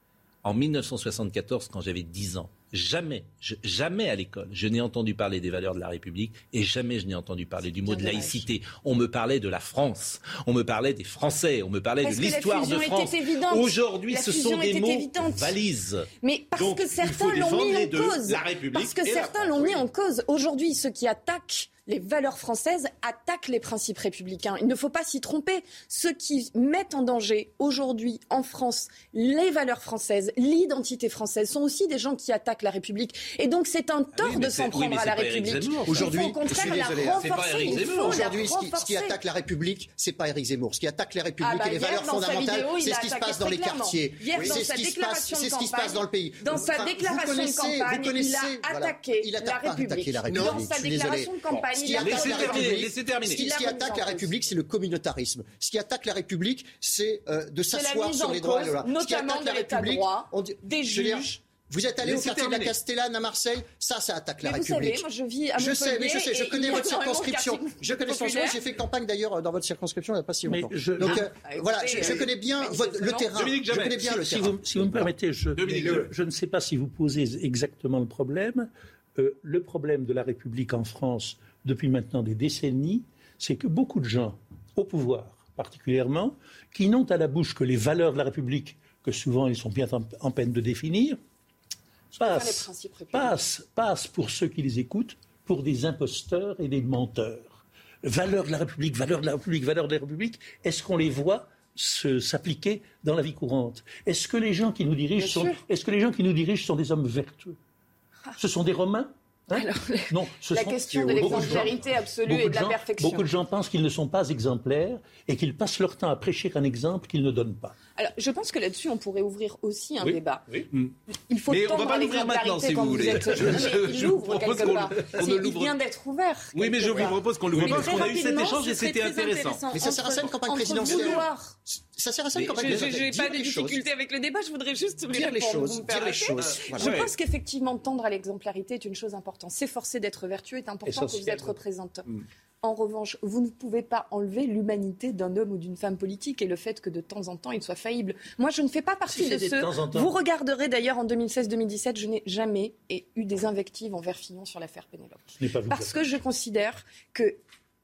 En 1974, quand j'avais 10 ans, jamais, je- jamais à l'école, je n'ai entendu parler des valeurs de la République et jamais je n'ai entendu parler du mot de laïcité. On me parlait de la France, on me parlait des Français, on me parlait Parce de l'histoire de France. Aujourd'hui, ce sont des mots évidente. valises. Mais parce Donc, que certains l'ont mis en cause. la République Parce que certains l'ont mis en cause. Aujourd'hui, ceux qui attaquent les valeurs françaises attaquent les principes républicains. Il ne faut pas s'y tromper. Ceux qui mettent en danger aujourd'hui en France les valeurs françaises, l'identité française, sont aussi des gens qui attaquent la République. Et donc c'est un tort oui, de s'en prendre à la République. Aujourd'hui, au contraire la hein. Renforcer. Aujourd'hui, ce qui, ce qui renforcer. attaque la République, c'est pas Éric Zemmour. Ce qui attaque la République Ah bah et les valeurs fondamentales, c'est ce qui se passe dans les quartiers. Hier, dans c'est sa ce qui se passe, déclaration de c'est ce qui se passe campagne, dans le pays. Dans sa déclaration de campagne, il a attaqué la République. Dans République. sa déclaration de campagne, qui attaque la République, ce qui- attaque la République, c'est le communautarisme. Ce qui attaque la République, c'est euh, de s'asseoir sur les droits et qui notamment attaque de la l'état de droit, des je juges, Vous êtes allé au quartier de la Castellane à Marseille, ça, ça attaque la République. Savez, moi, je vis à Je sais, mais je sais, je connais votre circonscription. Je connais son J'ai fait campagne d'ailleurs dans votre circonscription il n'y a pas si longtemps. Donc euh, ah, voilà, je, connais bien le terrain. je connais bien le terrain. si vous me permettez, je, ne sais pas si vous posez exactement le problème. Euh, le problème de la République en France depuis maintenant des décennies, c'est que beaucoup de gens au pouvoir, particulièrement, qui n'ont à la bouche que les valeurs de la République, que souvent ils sont bien en, peine de définir, passent, passent, pour ceux qui les écoutent pour des imposteurs et des menteurs. Valeurs de la République, valeurs de la République, valeurs de la République, est-ce qu'on les voit s'appliquer dans la vie courante? Est-ce que les gens qui nous dirigent sont, est-ce que les gens qui nous dirigent sont des hommes vertueux? Ce sont des Romains? Hein non, la question de l'exemplarité absolue et de, la perfection. Beaucoup de gens pensent qu'ils ne sont pas exemplaires et qu'ils passent leur temps à prêcher un exemple qu'ils ne donnent pas. Alors, je pense que là-dessus, on pourrait ouvrir aussi un débat. Mm. Il faut mais on va pas l'ouvrir maintenant, si vous voulez. Êtes... Je, je, vous propose qu'on Il vient d'être ouvert. Oui, mais je vous propose qu'on l'ouvre parce qu'on a eu cet échange et c'était intéressant. Mais ça sert à ça une campagne présidentielle. Ça sert à ça une campagne présidentielle. Je n'ai pas de difficulté avec le débat, je voudrais juste dire les choses. Je pense qu'effectivement, tendre à l'exemplarité est une chose importante. S'efforcer d'être vertueux est important pour vous être représentant. En revanche, vous ne pouvez pas enlever l'humanité d'un homme ou d'une femme politique et le fait que de temps en temps il soit faillible. Moi, je ne fais pas partie de ceux. Vous regarderez d'ailleurs en 2016-2017, je n'ai jamais eu des invectives envers Fillon sur l'affaire Pénélope. Parce que je considère que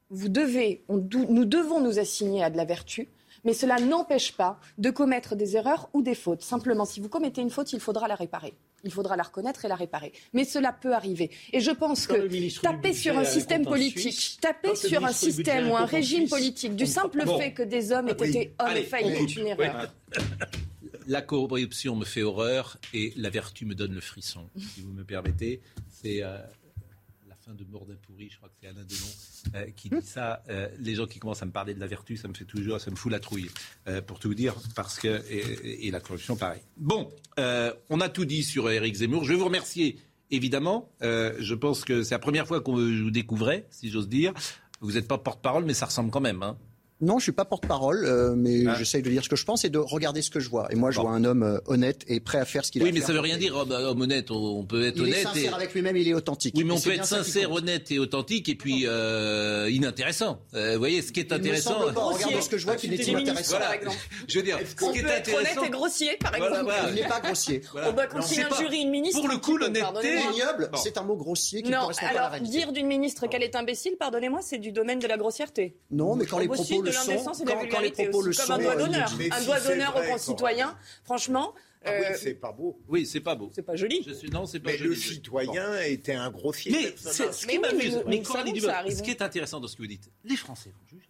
vous devez, nous devons nous assigner à de la vertu mais cela n'empêche pas de commettre des erreurs ou des fautes. Simplement, si vous commettez une faute, il faudra la réparer. Il faudra la reconnaître et la réparer. Mais cela peut arriver. Et je pense que taper sur un système politique, taper sur un système ou un régime politique, du simple fait que des hommes aient été hommes et femmes, est une erreur. La corruption me fait horreur et la vertu me donne le frisson, si vous me permettez. C'est euh, de Mordin pourri, je crois que c'est Alain Delon euh, qui dit ça. Euh, les gens qui commencent à me parler de la vertu, ça me fait toujours, ça me fout la trouille, euh, pour tout dire, parce que et, la corruption, pareil. Bon, on a tout dit sur Éric Zemmour. Je vais vous remercier, évidemment. je pense que c'est la première fois qu'on vous découvrait, si j'ose dire. Vous n'êtes pas porte-parole, mais ça ressemble quand même. Hein. Non, je suis pas porte-parole, euh, mais ah. j'essaye de dire ce que je pense et de regarder ce que je vois. Et moi, je vois un homme euh, honnête et prêt à faire ce qu'il a Oui, mais ça veut rien dire homme, honnête. On peut être honnête. Il est sincère avec lui-même, il est authentique. Oui, mais on peut être sincère, honnête et authentique et puis euh, inintéressant. vous voyez, ce qui est intéressant. Il me pas, ce que je vois, qu'il est inintéressant. Voilà. Je veux dire, ce qui est intéressant. honnête et grossier, par exemple. Il n'est pas grossier. On doit continuer un jury, une ministre. Pour le coup, l'honnêteté. Ignoble, c'est un mot grossier qui ne correspond pas à la réalité. dire d'une ministre qu'elle est imbécile, pardonnez-moi, c'est du domaine de la grossièreté. Non, mais quand les propos le sont, quand les propos le sont, comme un doigt d'honneur. Un doigt d'honneur aux concitoyens. Franchement. Ah oui, euh, c'est pas beau. Oui, c'est pas beau. C'est pas joli. Je suis... Non, c'est pas mais le citoyen était un grossier. Mais, ce qui m'amuse, mais, ce qui est intéressant dans ce que vous dites, les Français vont juger.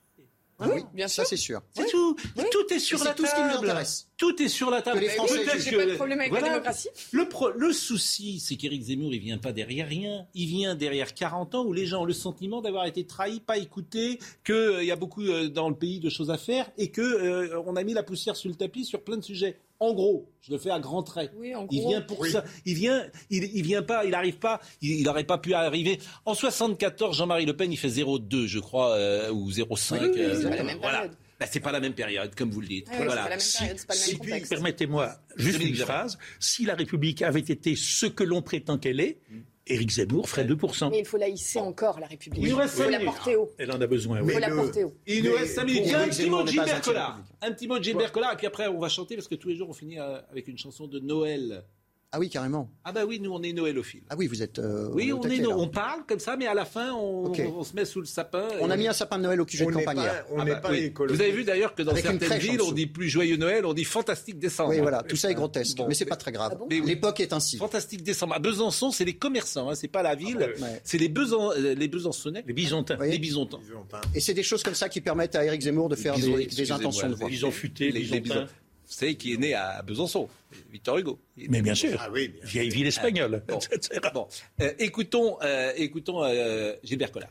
Ah oui, bien sûr. Ça, c'est sûr. C'est tout. Tout est sur la tout table. Tout ce qui nous intéresse. Tout est sur la table. les Français, j'ai pas de problème avec la démocratie. Le, le souci, c'est qu'Éric Zemmour, il vient pas derrière rien. Il vient derrière 40 ans où les gens ont le sentiment d'avoir été trahis, pas écoutés, qu'il euh, y a beaucoup euh, dans le pays de choses à faire et que euh, on a mis la poussière sur le tapis sur plein de sujets. En gros, je le fais à grands traits. Oui, en gros. Il vient pour ça. Il vient, il, il vient pas, il n'arrive pas, il n'aurait pas pu arriver. En 74, Jean-Marie Le Pen, il fait 0,2, je crois, euh, ou 0,5. Oui, euh, voilà. Ben, c'est pas la même période, comme vous le dites. voilà. Pas la même période, pas le même Permettez-moi juste une phrase. Si la République avait été ce que l'on prétend qu'elle est, Éric Zemmour ferait 2%. Mais il faut la hisser encore, la République. Il, faut la porter haut. Elle en a besoin. Il faut la porter haut. Il nous reste 5 minutes. un petit mot de Gilbert Collard. Un petit mot de Gilbert Collard, et puis après, on va chanter, parce que tous les jours, on finit euh, avec une chanson de Noël. Ah oui, carrément. Ah bah oui, nous on est noëlophiles. Ah oui, vous êtes. Euh, oui, on, est, on parle comme ça, mais à la fin on, on, se met sous le sapin. On a mis un sapin de Noël au QG de campagne. on n'est pas, ah bah Vous avez vu d'ailleurs que dans certaines villes, on dit plus joyeux Noël, on dit fantastique décembre. Oui, voilà, tout ça est grotesque, mais c'est pas très grave. Ah L'époque est ainsi. Fantastique décembre. À Besançon, c'est les commerçants, hein, c'est pas la ville, ah bah c'est les, Besan... Euh, les Besançonnais, les Bisontins. Les Bisontins. Et c'est des choses comme ça qui permettent à Éric Zemmour de faire des, intentions de voix. Les Bisontins savez, qui est né à Besançon, Victor Hugo. Mais bien sûr, ah oui, vieille ville espagnole, bon. Euh, écoutons, euh, écoutons euh, Gilbert Collard.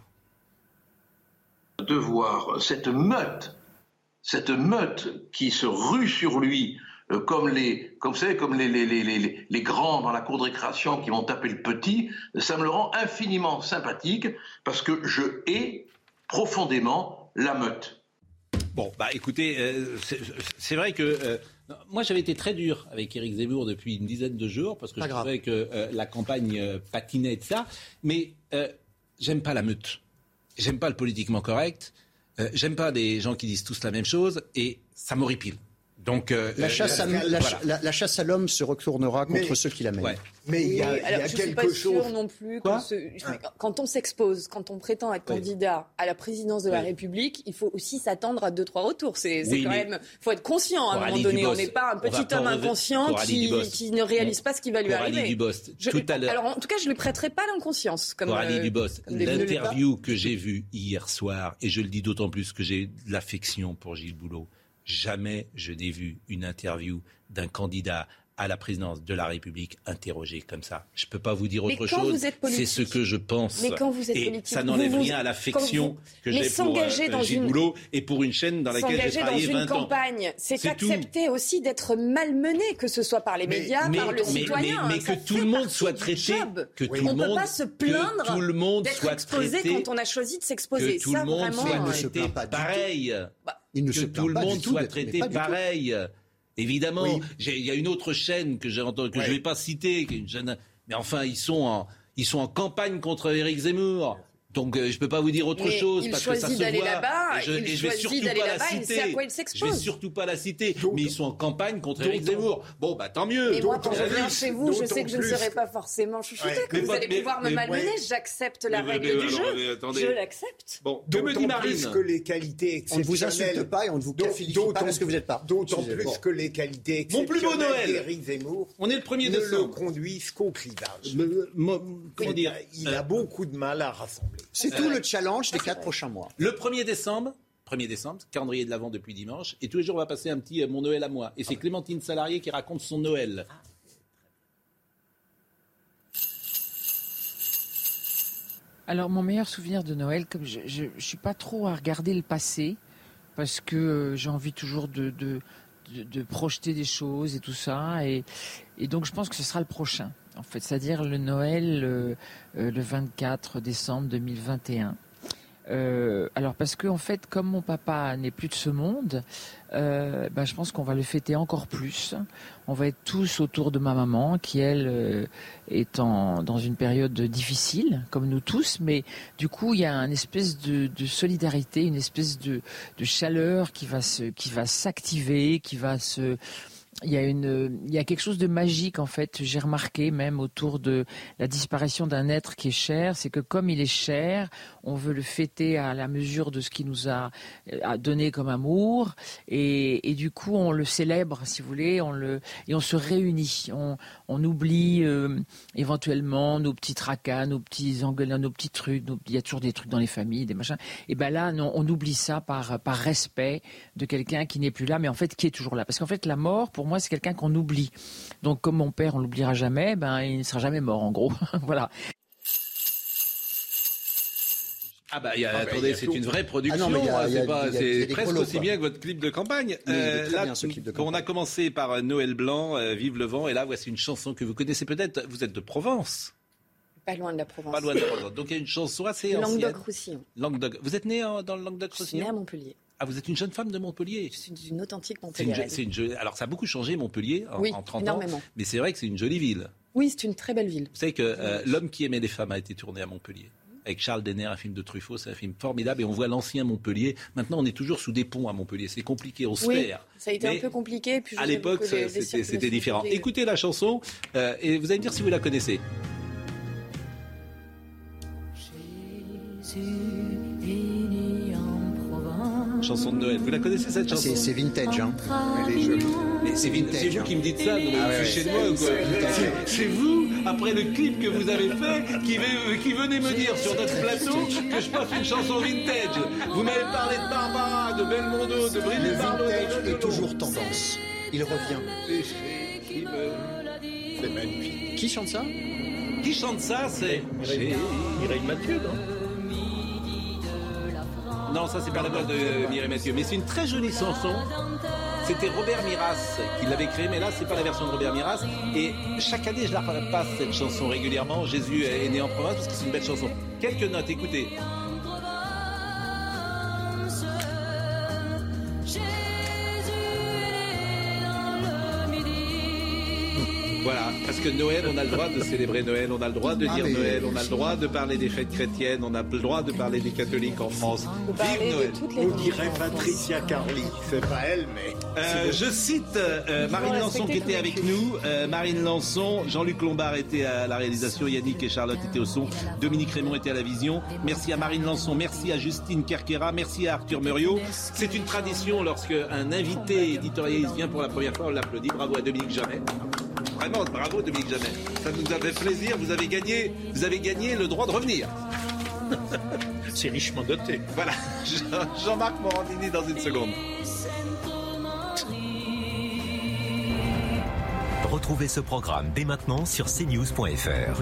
De voir cette meute, cette meute qui se rue sur lui, comme les, comme vous savez, comme les, les, les, les, grands dans la cour de récréation qui vont taper le petit, ça me le rend infiniment sympathique parce que je hais profondément la meute. Bon, bah écoutez, c'est vrai que Moi, j'avais été très dur avec Éric Zemmour depuis une dizaine de jours parce que je trouvais que euh, la campagne euh, patinait de ça. Mais euh, j'aime pas la meute. J'aime pas le politiquement correct. j'aime pas des gens qui disent tous la même chose et ça m'horripile. Donc, euh, la, chasse à, la, chasse à l'homme se retournera contre ceux qui la mènent. Mais il y a, y a je quelque suis pas chose. non plus. quand on s'expose, quand on prétend être candidat à la présidence de la République, il faut aussi s'attendre à deux trois retours. C'est quand même. Il faut être conscient à un moment donné. On n'est pas un petit homme inconscient qui, qui, ne réalise pas ce qui va lui arriver. tout à alors en tout cas, je lui prêterai pas l'inconscience. Pour Ali euh, Dubos, l'interview que j'ai vue hier soir, et je le dis d'autant plus que j'ai de l'affection pour Gilles Boulot Jamais je n'ai vu une interview d'un candidat à la présidence de la République interrogé comme ça. Je ne peux pas vous dire autre chose. C'est ce que je pense. Mais quand vous êtes et ça n'enlève rien à l'affection que j'ai pour euh, dans Gilles une... Boulot et pour une chaîne dans laquelle j'ai travaillé 20 ans. dans une campagne, c'est accepter aussi d'être malmené, que ce soit par les médias, par le citoyen. Mais, que tout le monde soit traité, que tout le monde, on ne peut pas se plaindre d'être exposé quand on a choisi de s'exposer. Que tout le monde soit traité pareil. Que tout le monde soit traité pareil. Évidemment, il y a une autre chaîne que j'ai entendu, que je ne vais pas citer, mais enfin, ils sont en, ils sont en campagne contre Éric Zemmour. Donc euh, je ne peux pas vous dire autre chose parce que ça se voit. Là-bas, je, et je vais surtout pas la citer. Je vais surtout pas la citer. mais ils sont en campagne contre Éric Zemmour. Bon bah tant mieux. Et moi quand je viens chez vous, je sais que je ne serai pas forcément chouchouté, que vous allez pouvoir me malmener. J'accepte la règle du jeu. Je l'accepte. Bon, que me dit Marine que les qualités On ne vous insulte pas et on ne vous qualifie pas parce que vous n'êtes pas. D'autant plus que les qualités Mon plus beau Noël. Zemmour. On est le premier. Ne le conduisent qu'au clivage. Comment dire Il a beaucoup de mal à rassembler. C'est tout le challenge des quatre prochains mois. Le 1er décembre, 1er décembre, calendrier de l'Avent depuis dimanche, et tous les jours on va passer un petit euh, Mon Noël à moi. Et c'est Clémentine Salarié qui raconte son Noël. Alors mon meilleur souvenir de Noël, comme je ne suis pas trop à regarder le passé, parce que euh, j'ai envie toujours de, de, projeter des choses et tout ça, et, et donc je pense que ce sera le prochain en fait, c'est-à-dire le Noël euh, euh, le 24 décembre 2021. Euh, alors parce que en fait, comme mon papa n'est plus de ce monde, ben, je pense qu'on va le fêter encore plus. On va être tous autour de ma maman, qui elle est dans une période difficile, comme nous tous, mais du coup il y a une espèce de, solidarité, une espèce de, chaleur qui va s'activer, qui va se il y a une, il y a quelque chose de magique en fait. J'ai remarqué même autour de la disparition d'un être qui est cher, c'est que comme il est cher, on veut le fêter à la mesure de ce qu'il nous a, donné comme amour, et, du coup on le célèbre, si vous voulez, on le et on se réunit. On, on oublie euh, éventuellement nos petits tracas, nos petits engueulades, nos petits trucs. il y a toujours des trucs dans les familles, des machins. Et ben là, non, on oublie ça par par respect de quelqu'un qui n'est plus là, mais en fait qui est toujours là. Parce qu'en fait, la mort, pour moi, c'est quelqu'un qu'on oublie. Donc, comme mon père, on l'oubliera jamais, ben, il ne sera jamais mort, en gros. voilà. Ah bah, attendez, c'est une vraie production. c'est presque aussi bien que votre clip de campagne. Euh, là, on a commencé par euh, Noël Blanc, euh, Vive le vent, et là voici une chanson que vous connaissez peut-être. Vous êtes de Provence. Pas loin de la Provence. Pas loin de la Provence. Donc il y a une chanson assez ancienne. Languedoc-Roussillon. Languedoc. Vous êtes né dans le Languedoc-Roussillon Je suis né à Montpellier. Ah, vous êtes une jeune femme de Montpellier Je suis une authentique Montpellier. Alors, ça a beaucoup changé, Montpellier, en, oui, 30 énormément. ans. Mais c'est vrai que c'est une jolie ville. Oui, c'est une très belle ville. Vous savez que euh, L'homme qui aimait les femmes a été tourné à Montpellier. Avec Charles Denner, un film de Truffaut, c'est un film formidable. Et on voit l'ancien Montpellier. Maintenant, on est toujours sous des ponts à Montpellier. C'est compliqué, on se oui, perd. Ça a été un peu compliqué. Puis à l'époque, c'était différent. Écoutez la chanson euh, et vous allez me dire si vous la connaissez. Jésus chanson de Noël. Vous la connaissez cette chanson C'est vintage, hein Elle est jolie. c'est vintage. C'est vous qui me dites ça, donc ah chez moi ou quoi C'est vous, après le clip que vous avez fait, qui, qui venez me dire sur notre plateau que je passe une chanson vintage. Vous m'avez parlé de Barbara, de Belmondo, de Brigitte Bardot. Le vintage est toujours tendance. Il revient. C'est magnifique. Qui chante ça? Qui chante ça C'est Mireille Mathieu, non? Non, ça c'est pas la voix de Mireille Mathieu, mais c'est une très jolie chanson. C'était Robert Miras qui l'avait créée, mais là c'est pas la version de Robert Miras. Et chaque année je la passe cette chanson régulièrement. Jésus est né en province parce que c'est une belle chanson. Quelques notes, écoutez. Voilà, parce que Noël, on a le droit de célébrer Noël, on a le droit de Ah, dire Noël, on a le droit de parler des fêtes chrétiennes, on a le droit de parler des catholiques en France. Vive Noël On dirait Patricia Carly. C'est pas elle, mais. Euh, je cite euh, Marine faut Lançon qui était avec nous. Euh, Marine Lançon, Jean-Luc Lombard était à la réalisation, Yannick et Charlotte étaient au son, Dominique Raymond était à la vision. Merci à Marine Lançon, merci à Justine Kerkera, merci à Arthur Muriot. C'est une tradition lorsque un invité éditorialiste vient pour la première fois, on l'applaudit. Bravo à Dominique Jamais. Vraiment, bravo Dominique Jamais. Ça nous a fait plaisir. Vous avez gagné, vous avez gagné le droit de revenir. C'est richement doté. Voilà, Jean- Jean-Marc Morandini dans une seconde. Retrouvez ce programme dès maintenant sur cnews.fr.